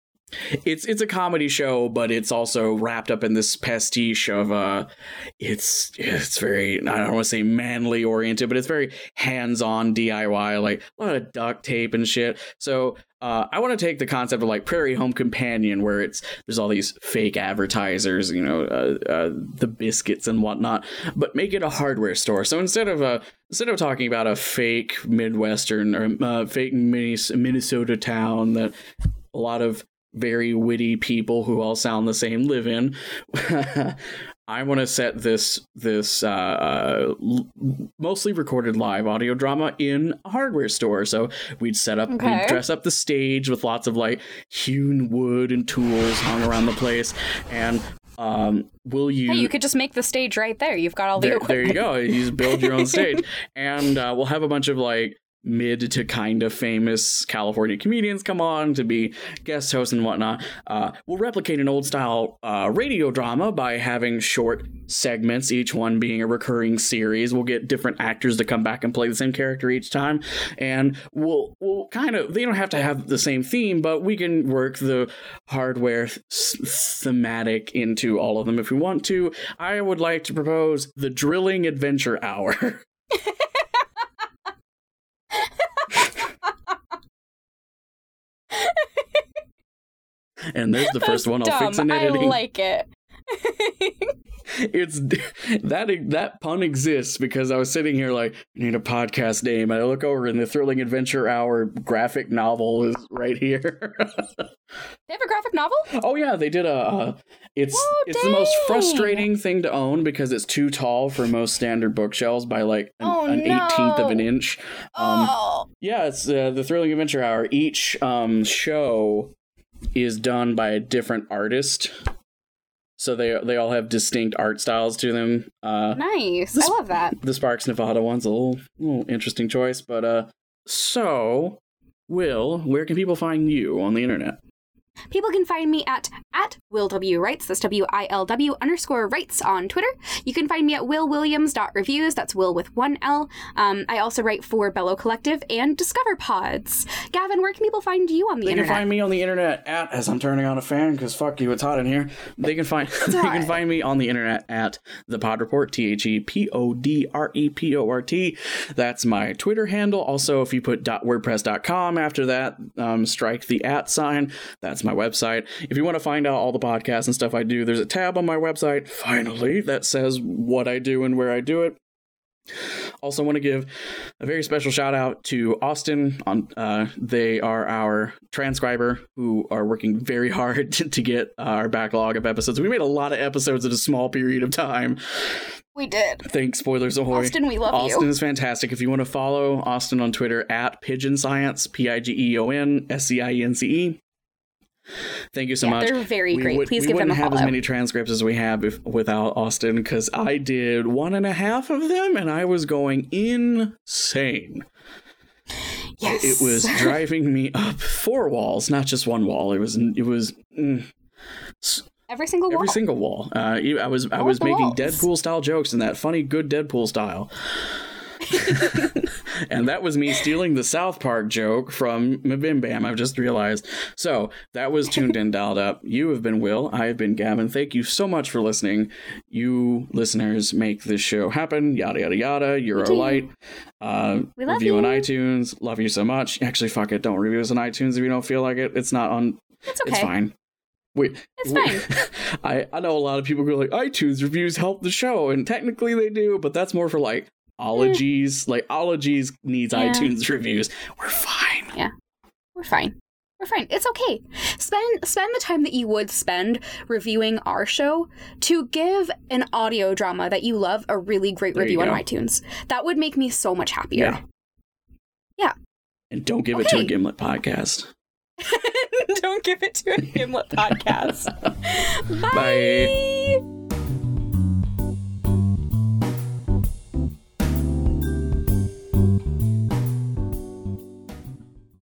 it's it's a comedy show, but it's also wrapped up in this pastiche of uh, it's it's very I don't want to say manly oriented, but it's very hands on DIY, like a lot of duct tape and shit. So. Uh, I want to take the concept of like Prairie Home Companion, where it's there's all these fake advertisers, you know, uh, uh, the biscuits and whatnot, but make it a hardware store. So instead of a instead of talking about a fake Midwestern or uh, fake Minnesota town that a lot of very witty people who all sound the same live in, I want to set this this uh, uh, l- mostly recorded live audio drama in a hardware store. So we'd set up, Okay. we'd dress up the stage with lots of like hewn wood and tools hung around the place, and um, will you? Hey, you could just make the stage right there. You've got all the there, there you go. You just build your own stage, and uh, we'll have a bunch of like mid to kind of famous California comedians come on to be guest hosts and whatnot. Uh, we'll replicate an old style uh, radio drama by having short segments, each one being a recurring series. We'll get different actors to come back and play the same character each time, and we'll we'll kind of they don't have to have the same theme, but we can work the hardware th- thematic into all of them if we want to. I would like to propose the Drilling Adventure Hour. and there's the first one I'll fix in editing. I like it. it's that that pun exists because I was sitting here like I need a podcast name. And I look over and the Thrilling Adventure Hour graphic novel is right here. they have a graphic novel? oh yeah, they did a. Uh, it's Oh, it's the most frustrating thing to own because it's too tall for most standard bookshelves by like an, Oh, an 18th of an inch. Um, oh, yeah, it's uh, the Thrilling Adventure Hour. Each um, show is done by a different artist. So they they all have distinct art styles to them. Uh, Nice. This- I love that. the Sparks Nevada one's a little, little interesting choice, but uh, so Will, where can people find you on the internet? People can find me at at Will W Writes. That's W I L W underscore Writes on Twitter. You can find me at willwilliams.reviews. That's Will with one L. Um, I also write for Bellow Collective and Discover Pods. Gavin, where can people find you on the They internet? can find me on the internet at as I'm turning on a fan because fuck you, it's hot in here. They can find they can find me on the internet at the Pod Report T H E P O D R E P O R T. That's my Twitter handle. Also, if you put .wordpress.com after that, um, strike the at sign. That's my website. If you want to find out all the podcasts and stuff I do, there's a tab on my website. Finally, that says what I do and where I do it. Also, want to give a very special shout out to Austin. On uh, they are our transcriber who are working very hard to, to get our backlog of episodes. We made a lot of episodes in a small period of time. we did. Thanks, spoilers ahoy. Austin, we love Austin you. is fantastic. If you want to follow Austin on Twitter at Pigeon Science, P I G E O N S C I E N C E. Thank you so yeah, much. they're very We great. would- Please give them a wouldn't have as many transcripts as we have if, without Austin because I did one and a half of them and I was going insane. yes. It was driving me up four walls, not just one wall. It was it was mm, every single every wall. single wall. Uh, I was I was making. Deadpool style jokes in that funny good Deadpool style. and that was me stealing the South Park joke from MBMBaM. I've just realized. So that was tuned in, dialed up. You have been Will. I have been Gavin. Thank you so much for listening. You listeners make this show happen. Yada yada yada. You're our light. Uh, We love review on iTunes. Love you so much. Actually, fuck it. Don't review us on iTunes if you don't feel like it. It's not on. It's okay. It's fine. We, It's we- fine. I I know a lot of people go like iTunes reviews help the show, and technically they do, but that's more for like ologies. Like ologies needs Yeah. iTunes reviews. We're fine. Yeah. We're fine. We're fine. It's okay. Spend spend the time that you would spend reviewing our show to give an audio drama that you love a really great There review on iTunes. That would make me so much happier. Yeah. yeah. And don't give it to a Gimlet podcast. Don't give it to a Gimlet podcast. Bye. Bye.